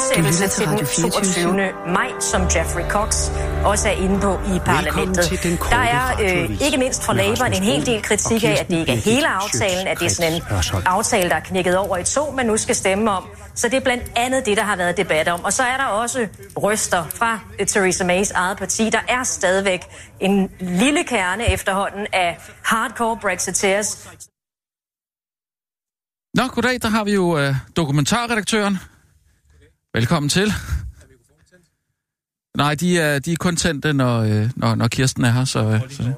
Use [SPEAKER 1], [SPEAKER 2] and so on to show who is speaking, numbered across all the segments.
[SPEAKER 1] fremsættelse til den 22. maj, som Jeffrey Cox også er inde på i parlamentet. Der er øh, ikke mindst fra Labour en hel del kritik af, at det ikke er hele aftalen, at det er sådan en aftale, der er knækket over i to, man nu skal stemme om. Så det er blandt andet det, der har været debat om. Og så er der også røster fra Theresa Mays eget parti. Der er stadigvæk en lille kerne efterhånden af hardcore Brexiteers,
[SPEAKER 2] Nå, goddag, der har vi jo øh, dokumentarredaktøren. Velkommen til. Nej, de er, de er kun tændte, når, øh, når, når Kirsten er her, så... Øh, så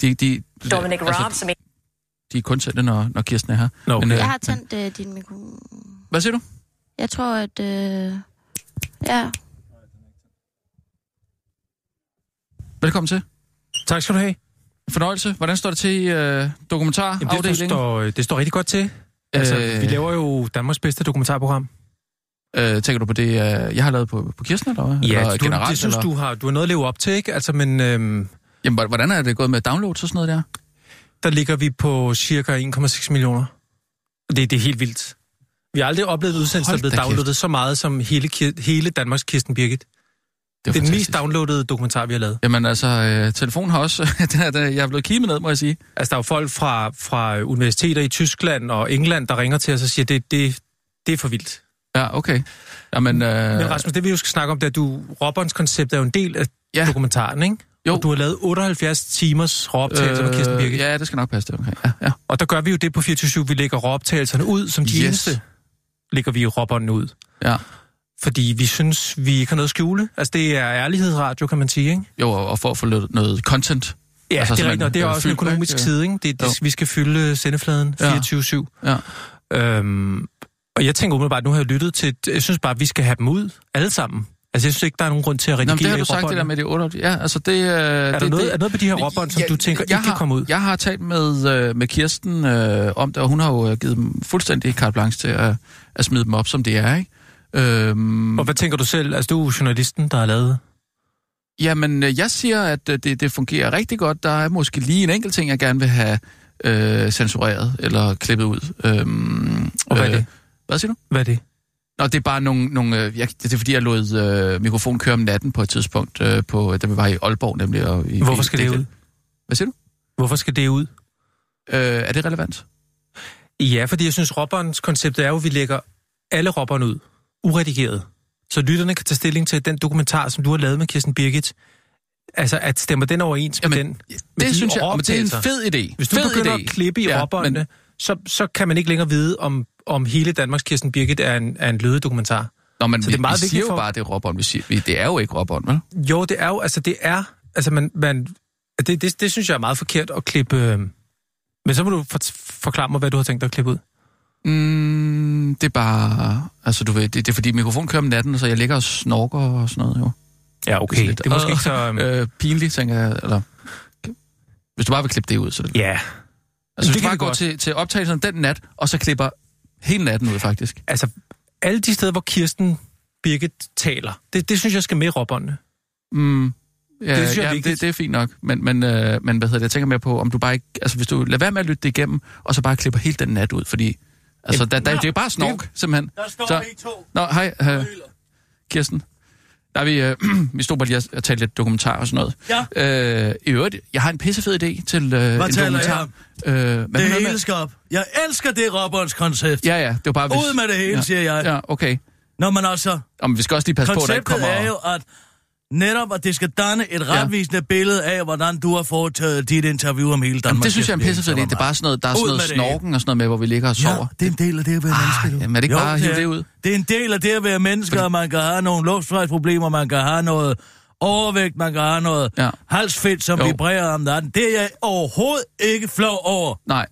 [SPEAKER 2] de, de,
[SPEAKER 1] Dominic
[SPEAKER 2] altså,
[SPEAKER 1] Raab, som
[SPEAKER 2] de er kun tændte, når, når Kirsten er her.
[SPEAKER 3] Nå, okay.
[SPEAKER 2] øh,
[SPEAKER 4] Jeg har tændt øh, din mikro.
[SPEAKER 2] Hvad siger du?
[SPEAKER 4] Jeg tror, at... Øh, ja,
[SPEAKER 2] Velkommen til.
[SPEAKER 3] Tak skal du have.
[SPEAKER 2] Fornøjelse. Hvordan står det til i øh,
[SPEAKER 3] Jamen, det,
[SPEAKER 2] dokumentarafdelingen?
[SPEAKER 3] det, står, det står rigtig godt til. Altså,
[SPEAKER 2] Øh.
[SPEAKER 3] vi laver jo Danmarks bedste dokumentarprogram.
[SPEAKER 2] Øh, tænker du på det, øh, jeg har lavet på, på Kirsten, eller hvad? eller
[SPEAKER 3] du, det synes
[SPEAKER 2] eller?
[SPEAKER 3] du har, du har noget at leve op til, ikke? Altså, men øhm,
[SPEAKER 2] Jamen, hvor- hvordan er det gået med downloads og sådan noget der?
[SPEAKER 3] der ligger vi på cirka 1,6 millioner. Det, det er helt vildt. Vi har aldrig oplevet udsendelser, der er blevet
[SPEAKER 2] da kæft.
[SPEAKER 3] downloadet så meget som hele, hele Danmarks Kirsten Birgit. Det er, det er den mest downloadede dokumentar, vi har lavet.
[SPEAKER 2] Jamen altså, øh, telefonen har også... den er, den er, jeg er blevet kimet ned, må jeg sige.
[SPEAKER 3] Altså, der er jo folk fra, fra universiteter i Tyskland og England, der ringer til os og siger, det, det, det er for vildt.
[SPEAKER 2] Ja, okay. Jamen, øh,
[SPEAKER 3] Men Rasmus, det vi jo skal snakke om, det er, at du, Robbons koncept er jo en del af
[SPEAKER 2] Ja.
[SPEAKER 3] ja. dokumentaren, ikke?
[SPEAKER 2] Jo.
[SPEAKER 3] Og du har lavet 78 timers råoptagelser øh, med Kirsten Birgit. Ja.
[SPEAKER 2] Ja, det skal nok passe det. Okay. Ja, ja.
[SPEAKER 3] Og der gør vi jo det på 24 vi lægger råoptagelserne ud, som de
[SPEAKER 2] Yes.
[SPEAKER 3] eneste lægger vi Robberen ud.
[SPEAKER 2] ja.
[SPEAKER 3] Fordi vi synes, vi ikke har noget at skjule. Altså, det er ærlighedsradio, kan man sige, ikke?
[SPEAKER 2] Jo, og for at få noget, content.
[SPEAKER 3] Ja,
[SPEAKER 2] Altså,
[SPEAKER 3] det er rigtigt, og det er
[SPEAKER 2] øh,
[SPEAKER 3] også en økonomisk
[SPEAKER 2] ikke?
[SPEAKER 3] side, ikke? Det,
[SPEAKER 2] Jo.
[SPEAKER 3] det, vi skal fylde sendefladen
[SPEAKER 2] Ja.
[SPEAKER 3] 24-7.
[SPEAKER 2] Ja.
[SPEAKER 3] Øhm, og jeg tænker umiddelbart, nu har jeg lyttet til, jeg synes bare, at vi skal have dem ud, alle sammen. Altså, jeg synes ikke, der er nogen grund til at
[SPEAKER 2] Nå,
[SPEAKER 3] redigere
[SPEAKER 2] men det har du sagt, det der med de 8. Ja, altså det... Øh,
[SPEAKER 3] Er
[SPEAKER 2] det,
[SPEAKER 3] der noget,
[SPEAKER 2] det,
[SPEAKER 3] er noget på de her råbånd, som du tænker ikke kan komme ud?
[SPEAKER 2] Jeg har talt med, øh, med Kirsten øh, om det, og hun har jo øh, givet dem fuldstændig carte blanche til at, at smide dem op, som det er, ikke? Øhm,
[SPEAKER 3] Og hvad tænker du selv? Altså, du er jo journalisten, der har lavet...
[SPEAKER 2] Jamen, øh, jeg siger, at øh, det, det fungerer rigtig godt. Der er måske lige en enkelt ting, jeg gerne vil have øh, censureret eller klippet ud. Øhm,
[SPEAKER 3] Og hvad er det?
[SPEAKER 2] Hvad siger du?
[SPEAKER 3] Hvad er det?
[SPEAKER 2] Nå, det er bare nogle... nogle øh, jeg, det er fordi, jeg lod øh, mikrofonen køre om natten på et tidspunkt, øh, på, da vi var i Aalborg nemlig. Og i,
[SPEAKER 3] Hvorfor skal
[SPEAKER 2] i,
[SPEAKER 3] det ud?
[SPEAKER 2] Hvad siger du?
[SPEAKER 3] Hvorfor skal det ud?
[SPEAKER 2] Øh, er det relevant?
[SPEAKER 3] Ja, fordi jeg synes, Robberens koncept er jo, at vi lægger alle robberne ud, uredigeret. Så lytterne kan tage stilling til den dokumentar, som du har lavet med Kirsten Birgit. Altså, at stemmer den overens med
[SPEAKER 2] Jamen,
[SPEAKER 3] den? med
[SPEAKER 2] Det
[SPEAKER 3] de
[SPEAKER 2] synes jeg, men det er en fed idé.
[SPEAKER 3] Hvis du
[SPEAKER 2] fed
[SPEAKER 3] begynder
[SPEAKER 2] idé.
[SPEAKER 3] at klippe i
[SPEAKER 2] Ja, men-
[SPEAKER 3] så, så kan man ikke længere vide, om, om hele Danmarks Kirsten Birgit er en, er en løde dokumentar.
[SPEAKER 2] Nå, men
[SPEAKER 3] Så
[SPEAKER 2] vi,
[SPEAKER 3] det er meget
[SPEAKER 2] vi siger jo
[SPEAKER 3] for-
[SPEAKER 2] bare, det er Robon. Vi siger, vi, det er jo ikke Robon, vel?
[SPEAKER 3] Jo, det er jo, altså det er, altså man, man det, det, det synes jeg er meget forkert at klippe, øh, men så må du for, forklare mig, hvad du har tænkt dig at klippe ud.
[SPEAKER 2] Mm, det er bare... Altså, du ved, det, det er fordi mikrofonen kører om natten, så jeg ligger og snorker og sådan noget, jo.
[SPEAKER 3] Ja, okay. Det er måske ikke så... øhm,
[SPEAKER 2] Øh, pinligt, tænker jeg, eller... Hvis du bare vil klippe det ud, så er det...
[SPEAKER 3] Ja,
[SPEAKER 2] Altså,
[SPEAKER 3] det
[SPEAKER 2] hvis du
[SPEAKER 3] kan
[SPEAKER 2] bare går
[SPEAKER 3] godt.
[SPEAKER 2] til, til optagelsen den nat, og så klipper hele natten ud, faktisk.
[SPEAKER 3] altså alle de steder, hvor Kirsten Birgit taler, det, det synes jeg skal med i robberne.
[SPEAKER 2] Mm, ja,
[SPEAKER 3] Det synes jeg er
[SPEAKER 2] ja,
[SPEAKER 3] vigtigt.
[SPEAKER 2] det, det er fint nok, men, men, øh, men hvad hedder det, jeg tænker mere på, om du bare ikke, altså hvis du lader være med at lytte det igennem, og så bare klipper hele den nat ud, fordi, altså, der, der, det er jo bare snork, simpelthen.
[SPEAKER 5] Der står
[SPEAKER 2] Så-
[SPEAKER 5] I to.
[SPEAKER 2] Nå, hej, øh, Kirsten. Der er vi, øh, vi stod bare lige og talte lidt dokumentar og sådan noget.
[SPEAKER 5] Ja.
[SPEAKER 2] Øh, I øvrigt, jeg har en pissefed idé til øh, en
[SPEAKER 5] taler jeg
[SPEAKER 2] dokumentar.
[SPEAKER 5] om?
[SPEAKER 2] Øh, hvad
[SPEAKER 5] Det hele
[SPEAKER 2] med-
[SPEAKER 5] skal op. Jeg elsker det Roberts koncept.
[SPEAKER 2] Ja, ja, det var bare... Hvis,
[SPEAKER 5] Ud med det hele,
[SPEAKER 2] ja,
[SPEAKER 5] siger jeg.
[SPEAKER 2] Ja, okay.
[SPEAKER 5] Når man altså...
[SPEAKER 2] Om vi skal også lige passe på, at der ikke
[SPEAKER 5] Konceptet
[SPEAKER 2] kommer...
[SPEAKER 5] er jo, at netop, at det skal danne et
[SPEAKER 2] Ja.
[SPEAKER 5] retvisende billede af, hvordan du har foretaget dit interview om hele Danmark.
[SPEAKER 2] Jamen, det synes jeg er en pissefed idé. Det er bare sådan noget, der er sådan noget
[SPEAKER 5] det
[SPEAKER 2] snorken og sådan noget med, hvor vi ligger og sover.
[SPEAKER 5] Ja, det er en del af det at være
[SPEAKER 2] Ah,
[SPEAKER 5] menneske.
[SPEAKER 2] jamen, er det ikke bare at hive det ud?
[SPEAKER 5] Det er en del af det at være menneske, og man kan have nogle luftvejsproblemer, man kan have noget overvægt, man kan have noget
[SPEAKER 2] Ja.
[SPEAKER 5] ja. halsfedt, som
[SPEAKER 2] Jo.
[SPEAKER 5] vibrerer om natten. Det er jeg overhovedet ikke flov over.
[SPEAKER 2] Nej.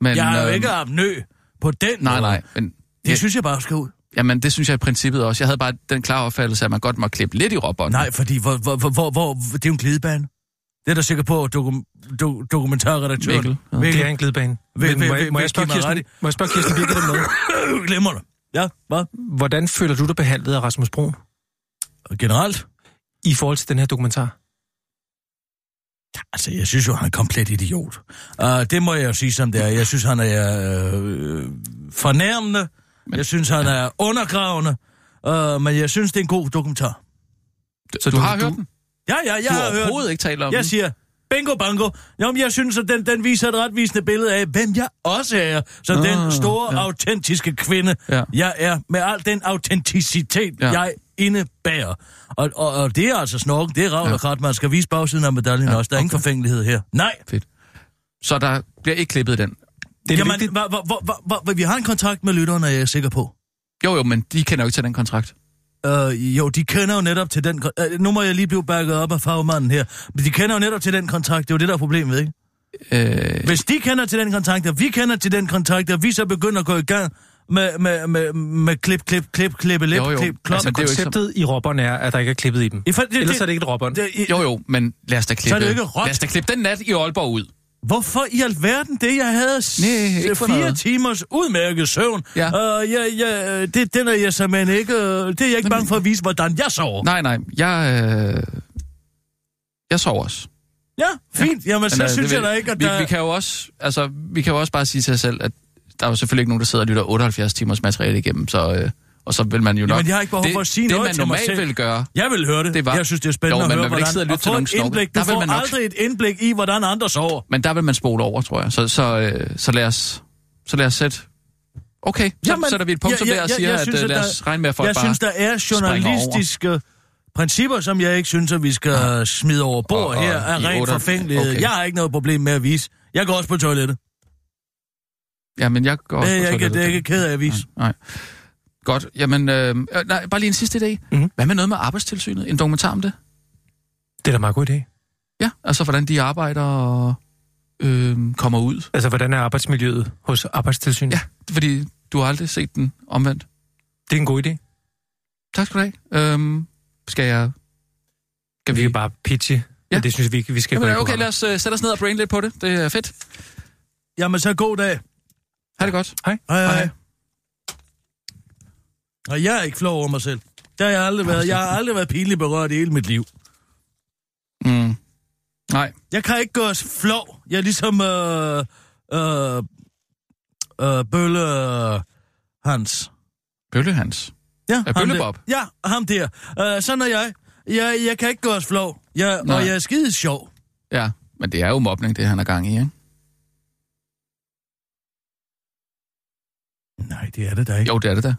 [SPEAKER 2] Men,
[SPEAKER 5] Jeg har jo
[SPEAKER 2] øhm,
[SPEAKER 5] ikke apnø på den
[SPEAKER 2] Nej,
[SPEAKER 5] måde.
[SPEAKER 2] nej. Men,
[SPEAKER 5] Det
[SPEAKER 2] ja,
[SPEAKER 5] synes jeg bare skal ud.
[SPEAKER 2] jamen, det synes jeg i princippet også. Jeg havde bare den klare opfattelse, at man godt må klippe lidt i robberen.
[SPEAKER 5] Nej, fordi hvor, hvor, hvor, hvor, hvor, det er jo en glidebane. Det er der sikker på dokum, do, dokumentarredaktøren.
[SPEAKER 2] Mikkel. Ja.
[SPEAKER 3] Det er en glidebane.
[SPEAKER 5] Vil-
[SPEAKER 3] Men
[SPEAKER 5] vil-
[SPEAKER 3] må, jeg, må,
[SPEAKER 5] vil
[SPEAKER 3] jeg spørge Kirsten, må jeg spørge Kirsten Birgit om noget?
[SPEAKER 5] Glemmer du. Ja, hvad?
[SPEAKER 3] Hvordan føler du dig behandlet af Rasmus Brun
[SPEAKER 5] Generelt?
[SPEAKER 3] i forhold til den her dokumentar?
[SPEAKER 5] Altså, jeg synes jo, han er komplet idiot. Uh, det må jeg jo sige, som det er. Jeg synes, han er uh, fornærmende Jeg synes, han er undergravende, uh, men jeg synes, det er en god dokumentar.
[SPEAKER 2] Så du, du har hørt den?
[SPEAKER 5] Ja, ja, jeg
[SPEAKER 2] Du
[SPEAKER 5] har
[SPEAKER 2] har
[SPEAKER 5] hørt
[SPEAKER 2] overhovedet ikke talt om
[SPEAKER 5] Jeg
[SPEAKER 2] den?
[SPEAKER 5] siger, bingo bango. Jamen, jeg synes, at den, den viser et retvisende billede af, hvem jeg også er. Så
[SPEAKER 2] Ah,
[SPEAKER 5] den store,
[SPEAKER 2] ja.
[SPEAKER 5] autentiske kvinde,
[SPEAKER 2] Ja.
[SPEAKER 5] jeg er, med al den autenticitet,
[SPEAKER 2] Ja.
[SPEAKER 5] jeg indebærer. Og, og, og det er altså snorken, det er ravl og krat, man skal vise bagsiden af medaljen
[SPEAKER 2] Ja,
[SPEAKER 5] også. Der er ingen
[SPEAKER 2] okay.
[SPEAKER 5] forfængelighed her. Nej.
[SPEAKER 2] Fedt. Så der bliver ikke klippet i den?
[SPEAKER 3] Det er
[SPEAKER 5] Jamen,
[SPEAKER 3] vigtigt.
[SPEAKER 5] hva, hva, hva, hva, hva, vi har en kontrakt med lytterne, er jeg sikker på.
[SPEAKER 2] Jo, jo, men de kender jo ikke til den kontrakt.
[SPEAKER 5] Uh, jo, de kender jo netop til den... Uh, nu må jeg lige blive bakket op af fagmanden her. Men de kender jo netop til den kontrakt. Det er jo det, der er problemet, ikke?
[SPEAKER 2] Øh,
[SPEAKER 5] Hvis de kender til den kontrakt, og vi kender til den kontrakt, og vi så begynder at gå i gang med, med, med, med klip, klip, klip, klippe, lip,
[SPEAKER 2] Jo, jo.
[SPEAKER 5] klip, klop.
[SPEAKER 2] Altså, det er
[SPEAKER 3] konceptet i robberen er, at der ikke er klippet i dem.
[SPEAKER 5] I, for, det,
[SPEAKER 3] Ellers er det ikke et robberen.
[SPEAKER 5] det, i,
[SPEAKER 2] jo, jo, men lad os da klippe,
[SPEAKER 5] Så er det ikke
[SPEAKER 2] lad os da klippe den nat i Aalborg ud.
[SPEAKER 5] Hvorfor i alverden det? Jeg havde
[SPEAKER 2] Nej, ikke
[SPEAKER 5] fire
[SPEAKER 2] noget.
[SPEAKER 5] timers udmærket søvn.
[SPEAKER 2] Ja.
[SPEAKER 5] Uh, ja, ja, det, den er jeg simpelthen ikke... Uh, det er jeg ikke bange for at vise, hvordan jeg sover.
[SPEAKER 2] Nej, nej, jeg, øh, jeg sover også.
[SPEAKER 5] Ja, fint. Jamen, så
[SPEAKER 2] Men, øh,
[SPEAKER 5] synes
[SPEAKER 2] det
[SPEAKER 5] jeg da ikke, at
[SPEAKER 2] vi,
[SPEAKER 5] der...
[SPEAKER 2] vi, kan jo også, altså, vi kan jo også bare sige til os selv, at der er jo selvfølgelig ikke nogen, der sidder og lytter 78 timers materiale igennem, så, øh, og så vil man jo nok...
[SPEAKER 5] Jamen, jeg har ikke behov
[SPEAKER 2] det,
[SPEAKER 5] for at sige
[SPEAKER 2] det,
[SPEAKER 5] noget
[SPEAKER 2] man
[SPEAKER 5] til mig
[SPEAKER 2] normalt vil gøre,
[SPEAKER 5] Jeg vil høre det.
[SPEAKER 2] Det var-
[SPEAKER 5] Jeg synes, det er spændende
[SPEAKER 2] Jo,
[SPEAKER 5] at høre,
[SPEAKER 2] man vil ikke sidde og lytte
[SPEAKER 5] at
[SPEAKER 2] til nogen
[SPEAKER 5] indblik. Du
[SPEAKER 2] Der vil
[SPEAKER 5] får
[SPEAKER 2] man nok-
[SPEAKER 5] aldrig et indblik i, hvordan andre sover.
[SPEAKER 2] men der vil man spole over, tror jeg. Så, så, øh, så, lad, os, så lad os sætte... Okay, så
[SPEAKER 5] Jamen,
[SPEAKER 2] sætter vi et punkt
[SPEAKER 5] ja,
[SPEAKER 2] ja,
[SPEAKER 5] ja,
[SPEAKER 2] der og siger,
[SPEAKER 5] jeg
[SPEAKER 2] at
[SPEAKER 5] synes,
[SPEAKER 2] øh,
[SPEAKER 5] at
[SPEAKER 2] lad
[SPEAKER 5] der-
[SPEAKER 2] os regne med, at folk
[SPEAKER 5] Jeg
[SPEAKER 2] bare...
[SPEAKER 5] synes, der er journalistiske principper, som jeg ikke synes, at vi skal ja. smide over bord
[SPEAKER 2] Og- og
[SPEAKER 5] her
[SPEAKER 2] i
[SPEAKER 5] rent forfængelighed.
[SPEAKER 2] okay.
[SPEAKER 5] Jeg har ikke noget problem med at vise. Jeg går også på toilettet.
[SPEAKER 2] Ja, men jeg går
[SPEAKER 5] Det
[SPEAKER 2] også
[SPEAKER 5] er
[SPEAKER 2] på
[SPEAKER 5] jeg ikke, det er
[SPEAKER 2] toilettet.
[SPEAKER 5] jeg ikke ked af at vise.
[SPEAKER 2] Nej. Godt. Jamen, øh, øh, nej, bare lige en sidste idé.
[SPEAKER 3] Mhm.
[SPEAKER 2] Mm-hmm. Hvad med noget med arbejdstilsynet? En dokumentar om det?
[SPEAKER 3] Det er da meget god idé.
[SPEAKER 2] Ja, altså hvordan de arbejder og øh, kommer ud.
[SPEAKER 3] Altså, hvordan er arbejdsmiljøet hos arbejdstilsynet?
[SPEAKER 2] Ja, fordi du har aldrig set den omvendt.
[SPEAKER 3] Det er en god idé.
[SPEAKER 2] Tak skal du have. Øhm, skal jeg... Skal
[SPEAKER 3] Vi kan bare pitche.
[SPEAKER 2] Ja.
[SPEAKER 3] Det synes jeg, vi, vi skal
[SPEAKER 2] Jamen, okay, lad os uh, sætte os ned og brain lidt på det. Det er fedt.
[SPEAKER 5] Jamen, så god dag.
[SPEAKER 2] Ha' det godt.
[SPEAKER 3] Hej.
[SPEAKER 5] Hej, hej.
[SPEAKER 2] Hej.
[SPEAKER 5] Og jeg er ikke flov over mig selv. Det har jeg aldrig været. Jeg har aldrig været pinligt berørt i hele mit liv.
[SPEAKER 2] Mm. Nej.
[SPEAKER 5] Jeg kan ikke gøres flov. Jeg er ligesom øh, øh, øh, Bølle øh, Hans.
[SPEAKER 2] Bølle Hans.
[SPEAKER 5] Ja,
[SPEAKER 2] Er
[SPEAKER 5] ham
[SPEAKER 2] Bøllebob?
[SPEAKER 5] der. Ja, ham der. Øh, sådan er jeg. jeg. Jeg kan ikke gøres flov. Jeg,
[SPEAKER 2] Nej.
[SPEAKER 5] og jeg er skide sjov.
[SPEAKER 2] Ja, men det er jo mobning, det han er gang i, ikke?
[SPEAKER 5] Nej, det er det da ikke.
[SPEAKER 2] Jo, det er det da.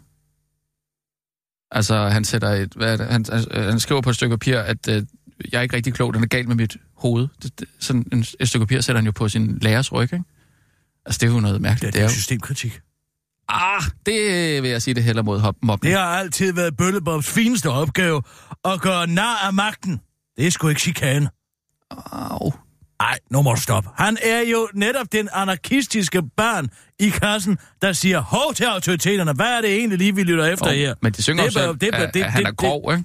[SPEAKER 2] Altså, han sætter et... Hvad er det? Han, han, han skriver på et stykke papir, at øh, jeg er ikke rigtig klog, den er galt med mit hoved. Det, det, sådan en, et stykke papir sætter han jo på sin lærers ryg, ikke? Altså, det er jo noget mærkeligt.
[SPEAKER 5] det
[SPEAKER 2] Det
[SPEAKER 5] er
[SPEAKER 2] er
[SPEAKER 5] jo systemkritik.
[SPEAKER 2] Ah, det vil jeg sige, det heller mod mobning.
[SPEAKER 5] Det har altid været Bøllebobs fineste opgave at gøre nar af magten. Det er sgu ikke chikane.
[SPEAKER 2] Au.
[SPEAKER 5] Nej, nu må du stoppe. Han er jo netop den anarkistiske barn i kassen, der siger hov til autoriteterne. Hvad er det egentlig lige, vi lytter efter
[SPEAKER 2] Oh,
[SPEAKER 5] her?
[SPEAKER 2] men de synger
[SPEAKER 5] Det
[SPEAKER 2] også,
[SPEAKER 5] det er-
[SPEAKER 2] at,
[SPEAKER 5] det-
[SPEAKER 2] at han
[SPEAKER 5] det-
[SPEAKER 2] er grov, ikke?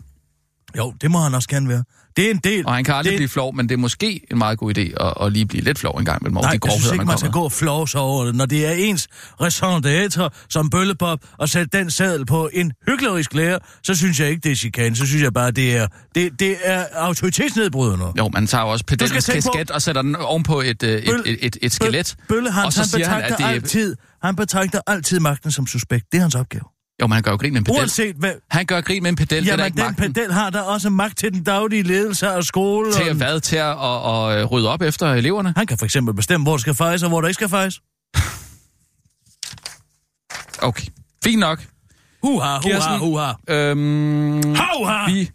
[SPEAKER 5] Jo, det må han også gerne være. Det er en del.
[SPEAKER 2] Og han kan aldrig
[SPEAKER 5] det,
[SPEAKER 2] blive flov, men det er måske en meget god idé at, at lige blive lidt flov en gang med
[SPEAKER 5] Nej,
[SPEAKER 2] de
[SPEAKER 5] jeg synes
[SPEAKER 2] grovheder,
[SPEAKER 5] ikke,
[SPEAKER 2] man
[SPEAKER 5] man skal gå og flove sig over det. Når det er ens raison d'être som bøllebop og sætte den sadel på en hyklerisk lærer, så synes jeg ikke, det er chikane. Så synes jeg bare, det er, det, det er autoritetsnedbrydende.
[SPEAKER 2] Jo, man tager jo også pedellens
[SPEAKER 5] tænke på-
[SPEAKER 2] kasket og sætter den ovenpå et, øh, et,
[SPEAKER 5] Bølle-
[SPEAKER 2] et, et, et skelet.
[SPEAKER 5] Bølle, han,
[SPEAKER 2] og så
[SPEAKER 5] han
[SPEAKER 2] siger han,
[SPEAKER 5] betragter
[SPEAKER 2] at det er...
[SPEAKER 5] altid, han betragter altid magten som suspekt. Det er hans opgave.
[SPEAKER 2] Jo, men han gør jo grin med en pedel.
[SPEAKER 5] Uanset hvad...
[SPEAKER 2] Han gør grin med en pedel, det er
[SPEAKER 5] Jamen,
[SPEAKER 2] ikke
[SPEAKER 5] den
[SPEAKER 2] magten.
[SPEAKER 5] pedel har der også magt til den daglige ledelse af skolen.
[SPEAKER 2] Til at hvad? Til at, at, at rydde op efter eleverne?
[SPEAKER 5] Han kan for eksempel bestemme, hvor der skal fejres og hvor der ikke skal fejres.
[SPEAKER 2] Okay, fint nok.
[SPEAKER 5] Huha, huha, huha.
[SPEAKER 2] Øhm,
[SPEAKER 5] Hauha!
[SPEAKER 2] vi,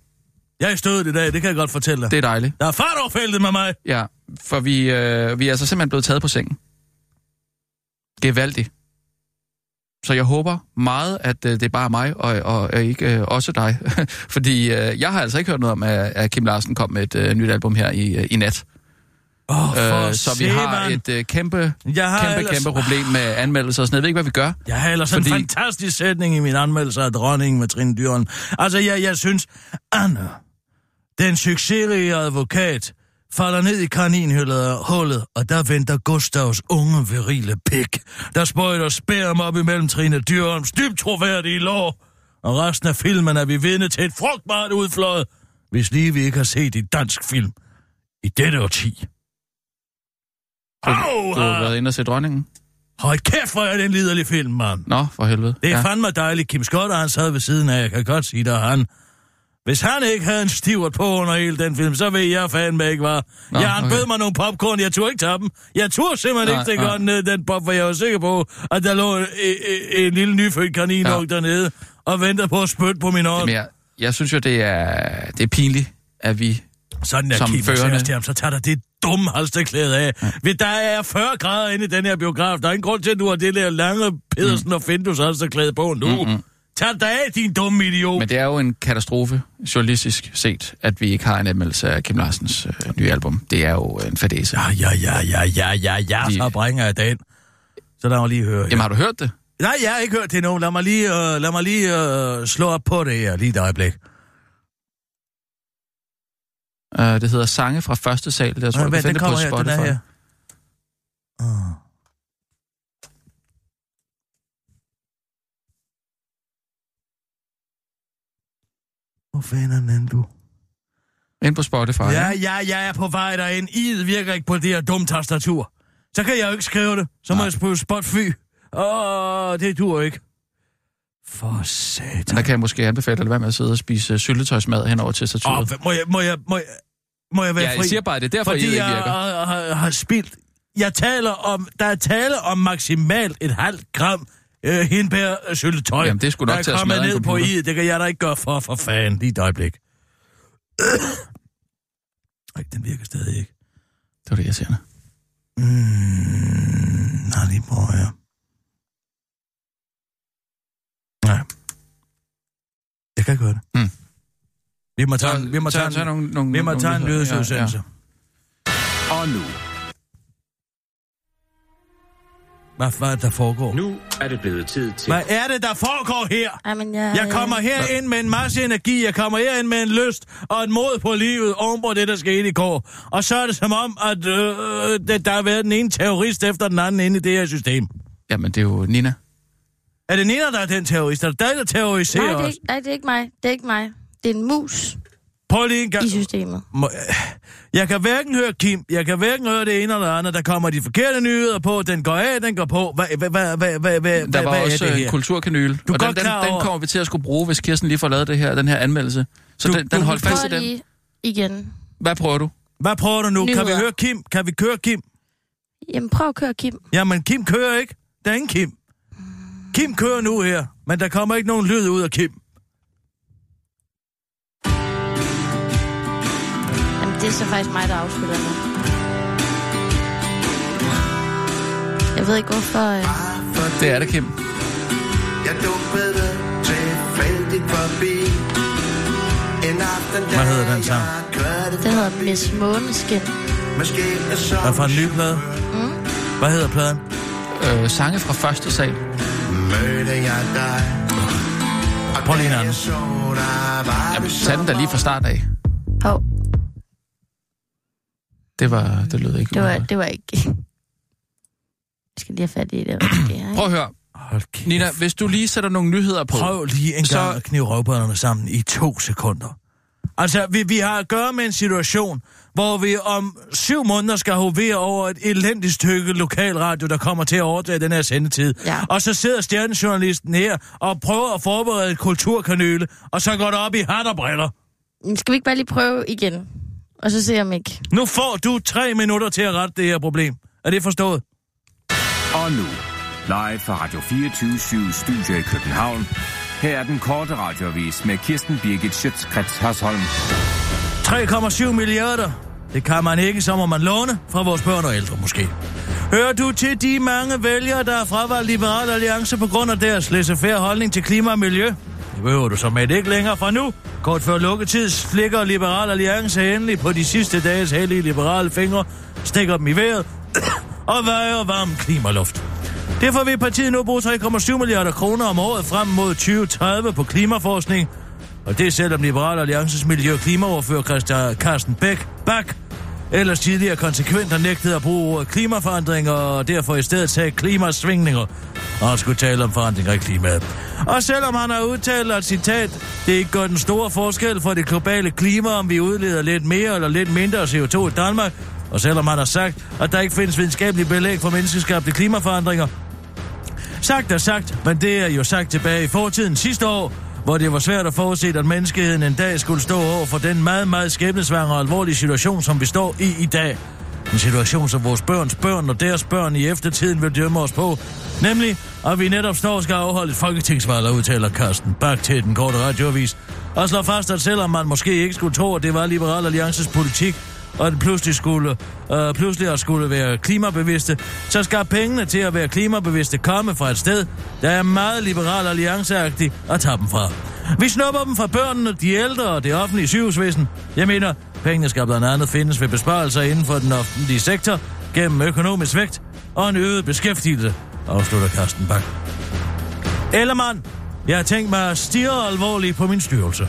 [SPEAKER 5] Jeg er stødet i dag, det kan jeg godt fortælle dig.
[SPEAKER 2] det er dejligt.
[SPEAKER 5] Der er fart over feltet med mig.
[SPEAKER 2] Ja, for vi, øh, vi er altså simpelthen blevet taget på sengen. Gevaldigt. Så jeg håber meget, at øh, det er bare mig, og, og, og ikke øh, også dig. Fordi øh, jeg har altså ikke hørt noget om, at, at Kim Larsen kom med et øh, nyt album her i, øh, i nat.
[SPEAKER 5] Åh, oh, for
[SPEAKER 2] Øh, så vi har et øh, kæmpe,
[SPEAKER 5] jeg har
[SPEAKER 2] kæmpe,
[SPEAKER 5] ellers,
[SPEAKER 2] kæmpe problem med anmeldelser og sådan noget. Jeg ved ikke, hvad vi gør.
[SPEAKER 5] Jeg har ellers. Fordi- en fantastisk sætning i min anmeldelse af dronningen med Trine Dyren. Altså, jeg, jeg synes, Anne, den succesrige advokat, falder ned i kaninhullet hullet, og der venter Gustavs unge virile pik, der spøjter spærm op imellem Trine Dyrholms dybt troværdige lår. Og resten af filmen er vi vidne til et frugtbart udfløjet, hvis lige vi ikke har set i dansk film i dette årti. Au,
[SPEAKER 2] Du har været inde og se dronningen.
[SPEAKER 5] Hold kæft, hvor er det en liderlig film, mand.
[SPEAKER 2] Nå, for helvede.
[SPEAKER 5] Det er
[SPEAKER 2] ja.
[SPEAKER 5] fandme dejligt. Kim Scott, han sad ved siden af, jeg kan godt sige dig, han... Hvis han ikke havde en stivert på under hele den film, så ved jeg fandme ikke.
[SPEAKER 2] Nå,
[SPEAKER 5] ja, han
[SPEAKER 2] okay.
[SPEAKER 5] bød mig nogle popcorn, jeg turde ikke tage dem. Jeg turde simpelthen
[SPEAKER 2] Nej,
[SPEAKER 5] ikke stikke ned den pop, for jeg var sikker på, at der lå en, en, en lille nyfødt kanin
[SPEAKER 2] Ja.
[SPEAKER 5] dernede, og ventede på at spytte på min.
[SPEAKER 2] Men jeg, jeg synes jo, det er, det er pinligt, at vi...
[SPEAKER 5] Sådan der
[SPEAKER 2] som førende.
[SPEAKER 5] førende. så tager der det dumme halsterklæde af. Ja. Der er 40 grader inde i den her biograf. Der er ingen grund til, at du har det der lange Pedersen mm. og Findus halsterklæde på nu. Mm-hmm. Tag dig af, din dumme idiot.
[SPEAKER 2] Men det er jo en katastrofe, journalistisk set, at vi ikke har en anmeldelse af Kim Larsens øh, nye album. Det er jo en fadese.
[SPEAKER 5] Ja, ja, ja, ja, ja, ja, ja,
[SPEAKER 2] De-
[SPEAKER 5] så bringer jeg den. Så lad mig lige høre.
[SPEAKER 2] Jamen, har du hørt det?
[SPEAKER 5] Nej, jeg har ikke hørt det nu. Lad mig lige, uh, lad mig lige uh, slå op på det her, lige et øjeblik.
[SPEAKER 2] Uh, det hedder Sange fra første sal. Det, jeg tror,
[SPEAKER 5] Nå,
[SPEAKER 2] du kan finde det på
[SPEAKER 5] her, den er
[SPEAKER 2] Spotify.
[SPEAKER 5] her. Uh. Hvor fanden er du?
[SPEAKER 2] Ind på Spotify.
[SPEAKER 5] Ja, ja, jeg er på vej derind. I virker ikke på det her dumme tastatur. Så kan jeg jo ikke skrive det. Så må
[SPEAKER 2] Nej.
[SPEAKER 5] jeg skrive spotfy. Åh, det dur ikke. For satan.
[SPEAKER 2] Men der kan jeg måske anbefale dig at være med at sidde og spise syltetøjsmad hen over tastaturet.
[SPEAKER 5] Åh, må jeg, må jeg, må jeg, må jeg være
[SPEAKER 2] ja,
[SPEAKER 5] fri?
[SPEAKER 2] jeg siger bare, det er derfor,
[SPEAKER 5] Fordi
[SPEAKER 2] I ikke
[SPEAKER 5] jeg
[SPEAKER 2] virker.
[SPEAKER 5] har, har, har spildt. Jeg taler om, der er tale om maksimalt et halvt gram øh, hindbær øh, syltetøj.
[SPEAKER 2] Jamen, det er sgu nok
[SPEAKER 5] der er
[SPEAKER 2] en
[SPEAKER 5] ned på i. Det kan jeg da ikke gøre for, for fanden. Lige et øjeblik. Ej, den virker stadig ikke.
[SPEAKER 2] Det var det, jeg siger.
[SPEAKER 5] Mm, nej, lige prøver jeg. Nej. Jeg kan ikke høre det.
[SPEAKER 2] Mm.
[SPEAKER 5] Vi må tage, vi må tage,
[SPEAKER 2] så,
[SPEAKER 5] en-
[SPEAKER 2] nogle, nogle,
[SPEAKER 5] vi må
[SPEAKER 2] nogle
[SPEAKER 5] tage en
[SPEAKER 2] nyheder.
[SPEAKER 5] lydesudsendelse.
[SPEAKER 6] Og nu,
[SPEAKER 5] Hvad, hvad er det, der foregår?
[SPEAKER 6] nu er det blevet tid til
[SPEAKER 5] Hvad er det, der foregår her?
[SPEAKER 4] Ej, men jeg...
[SPEAKER 5] Jeg kommer her ind med en masse energi, jeg kommer her ind med en lyst og et mod på livet oven på det, der skete i går. Og så er det som om, at øh, det, der har været den ene terrorist efter den anden inde i det her system.
[SPEAKER 2] Jamen, det er jo Nina.
[SPEAKER 5] Er det Nina, der er den terrorist? Er det dig, der terroriserer
[SPEAKER 4] Nej, det er,
[SPEAKER 5] os?
[SPEAKER 4] ikke, nej, det er ikke mig. Det er ikke mig. Det er en mus
[SPEAKER 5] Prøv lige en gang.
[SPEAKER 4] i systemet.
[SPEAKER 5] Jeg kan hverken høre Kim, jeg kan hverken høre det ene eller det andet. Der kommer de forkerte nyheder på, den går af, den går på. Hvad, hvad, hvad, hvad, hvad, hvad,
[SPEAKER 2] Der var
[SPEAKER 5] hvad
[SPEAKER 2] også
[SPEAKER 5] er det
[SPEAKER 2] en kulturkanyle,
[SPEAKER 5] Du er
[SPEAKER 2] og den, den, den kommer vi til at skulle bruge, hvis Kirsten lige får lavet det her, den her anmeldelse. Så
[SPEAKER 5] Du-
[SPEAKER 2] den, den
[SPEAKER 5] du-
[SPEAKER 2] hold fast i den.
[SPEAKER 4] lige igen.
[SPEAKER 2] Hvad prøver du?
[SPEAKER 5] Hvad prøver du nu? Kan vi
[SPEAKER 4] Nyheder.
[SPEAKER 5] høre Kim? Kan vi køre Kim?
[SPEAKER 4] Jamen, prøv at køre, Kim.
[SPEAKER 5] Jamen, Kim kører ikke. Der er ingen Kim. Kim kører nu her, men der kommer ikke nogen lyd ud af Kim.
[SPEAKER 4] Det er så faktisk mig, der afspiller nu. Jeg ved ikke, hvorfor... Øh...
[SPEAKER 2] Det er det, Kim.
[SPEAKER 7] Jeg dumpede tilfældigt forbi En aften,
[SPEAKER 5] Hvad hedder den sang?
[SPEAKER 4] Den hedder Miss Måneskin.
[SPEAKER 7] Måske er
[SPEAKER 5] for en ny plade?
[SPEAKER 4] Mm.
[SPEAKER 5] Hvad hedder pladen?
[SPEAKER 2] Øh, sange fra første sal.
[SPEAKER 7] mødte jeg dig
[SPEAKER 5] Prøv lige en anden.
[SPEAKER 2] Jamen, tag den da lige fra start af.
[SPEAKER 4] Hov,
[SPEAKER 2] Det var, det lød ikke
[SPEAKER 4] det var, det var ikke... Jeg skal lige have fat i det. rigtige,
[SPEAKER 2] Prøv at høre.
[SPEAKER 5] Hold.
[SPEAKER 2] Nina, hvis du lige sætter nogle nyheder på.
[SPEAKER 5] Prøv lige en
[SPEAKER 2] Så-
[SPEAKER 5] gang at knive røvbånderne sammen i to sekunder. Altså, vi, vi har at gøre med en situation, hvor vi om syv måneder skal hovere over et elendigt stykke lokalradio, der kommer til at overtage den her sendetid.
[SPEAKER 4] Ja.
[SPEAKER 5] Og så sidder stjernejournalisten her og prøver at forberede et kulturkanyle, og så går det op i hat og briller.
[SPEAKER 4] Men Skal vi ikke bare lige prøve igen? Og så se om ikke...
[SPEAKER 5] Nu får du tre minutter til at rette det her problem. Er det forstået?
[SPEAKER 6] Og nu, live fra Radio 24 Studio i København. Her er den korte radiovis med Kirsten Birgit Schøtzgrads Hasholm.
[SPEAKER 5] 3,7 milliarder. Det kan man ikke, så må man låne fra vores børn og ældre måske. Hører du til de mange vælgere, der har fravalgt Liberal Alliance på grund af deres laissez-faire holdning til klima og miljø? Behøver du som et ikke længere fra nu. Kort før lukketid flikker Liberal Alliance endelig på de sidste dages hellige liberale fingre, stikker dem i vejret og vejer varm klimaluft. Derfor vil partiet nu bruge 3,7 milliarder kroner om året frem mod 2030 på klimaforskning, og det er selvom Liberal Alliances miljø- og klimaoverfører Christian Carsten Bæk Bak ellers tidligere konsekvent har nægtet at bruge ordet klimaforandringer, og derfor i stedet sagde klimasvingninger, og han skulle tale om forandringer i klimaet. Og selvom han har udtalt, at citat, det ikke gør den store forskel for det globale klima, om vi udleder lidt mere eller lidt mindre CO2 i Danmark, og selvom han har sagt, at der ikke findes videnskabelige belæg for menneskeskabte klimaforandringer, Sagt er sagt, men det er jo sagt tilbage i fortiden sidste år, hvor det var svært at forudse, at menneskeheden en dag skulle stå over for den meget, meget skæbnesvangre og alvorlige situation, som vi står i i dag. En situation, som vores børns børn og deres børn i eftertiden vil dømme os på. Nemlig, at vi netop står skal afholde et folketingsvalg, og udtaler Carsten Bak til den korte radioavis. Og slår fast, at selvom man måske ikke skulle tro, at det var Liberal Alliances politik, og pludselig skulle, øh, pludselig skulle være klimabevidste, så skal pengene til at være klimabevidste komme fra et sted, der er meget liberal allianceagtigt at tage dem fra. Vi snupper dem fra børnene, de ældre og det offentlige sygehusvæsen. Jeg mener, pengene skal blandt andet findes ved besparelser inden for den offentlige sektor, gennem økonomisk vægt og en øget beskæftigelse, afslutter Carsten Bak. Ellermann, jeg har tænkt mig at stirre alvorligt på min styrelse.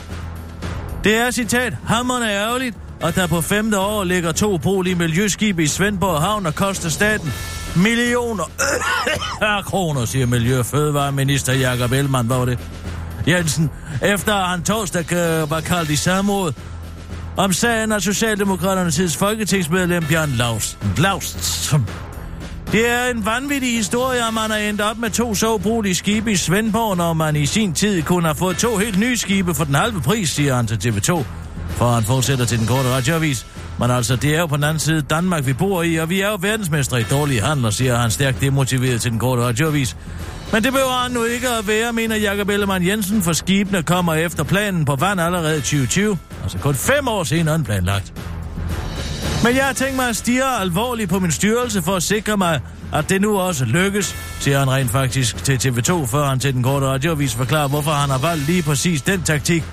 [SPEAKER 5] Det er, citat, hammerne ærgerligt, og der på femte år ligger to bolige miljøskibe i Svendborg Havn og koster staten millioner af kroner, siger Miljø- og Fødevareminister Jakob Ellemann, var det? Jensen, efter han torsdag øh, var kaldt i samråd om sagen af Socialdemokraternes tids folketingsmedlem Bjørn Laust. Laust. Det er en vanvittig historie, at man er endt op med to såbrugelige skibe i Svendborg, når man i sin tid kunne have fået to helt nye skibe for den halve pris, siger han til TV2. For han fortsætter til den korte radioavis. Men altså, det er jo på den anden side Danmark, vi bor i, og vi er jo verdensmestre i dårlige handler, siger han stærkt demotiveret til den korte radioavis. Men det behøver han nu ikke at være, mener Jakob Ellemann Jensen, for skibene kommer efter planen på vand allerede 2020. Altså kun fem år senere end planlagt. Men jeg har tænkt mig at stige alvorligt på min styrelse for at sikre mig, at det nu også lykkes, siger han rent faktisk til TV2, før han til den korte radioavis forklarer, hvorfor han har valgt lige præcis den taktik.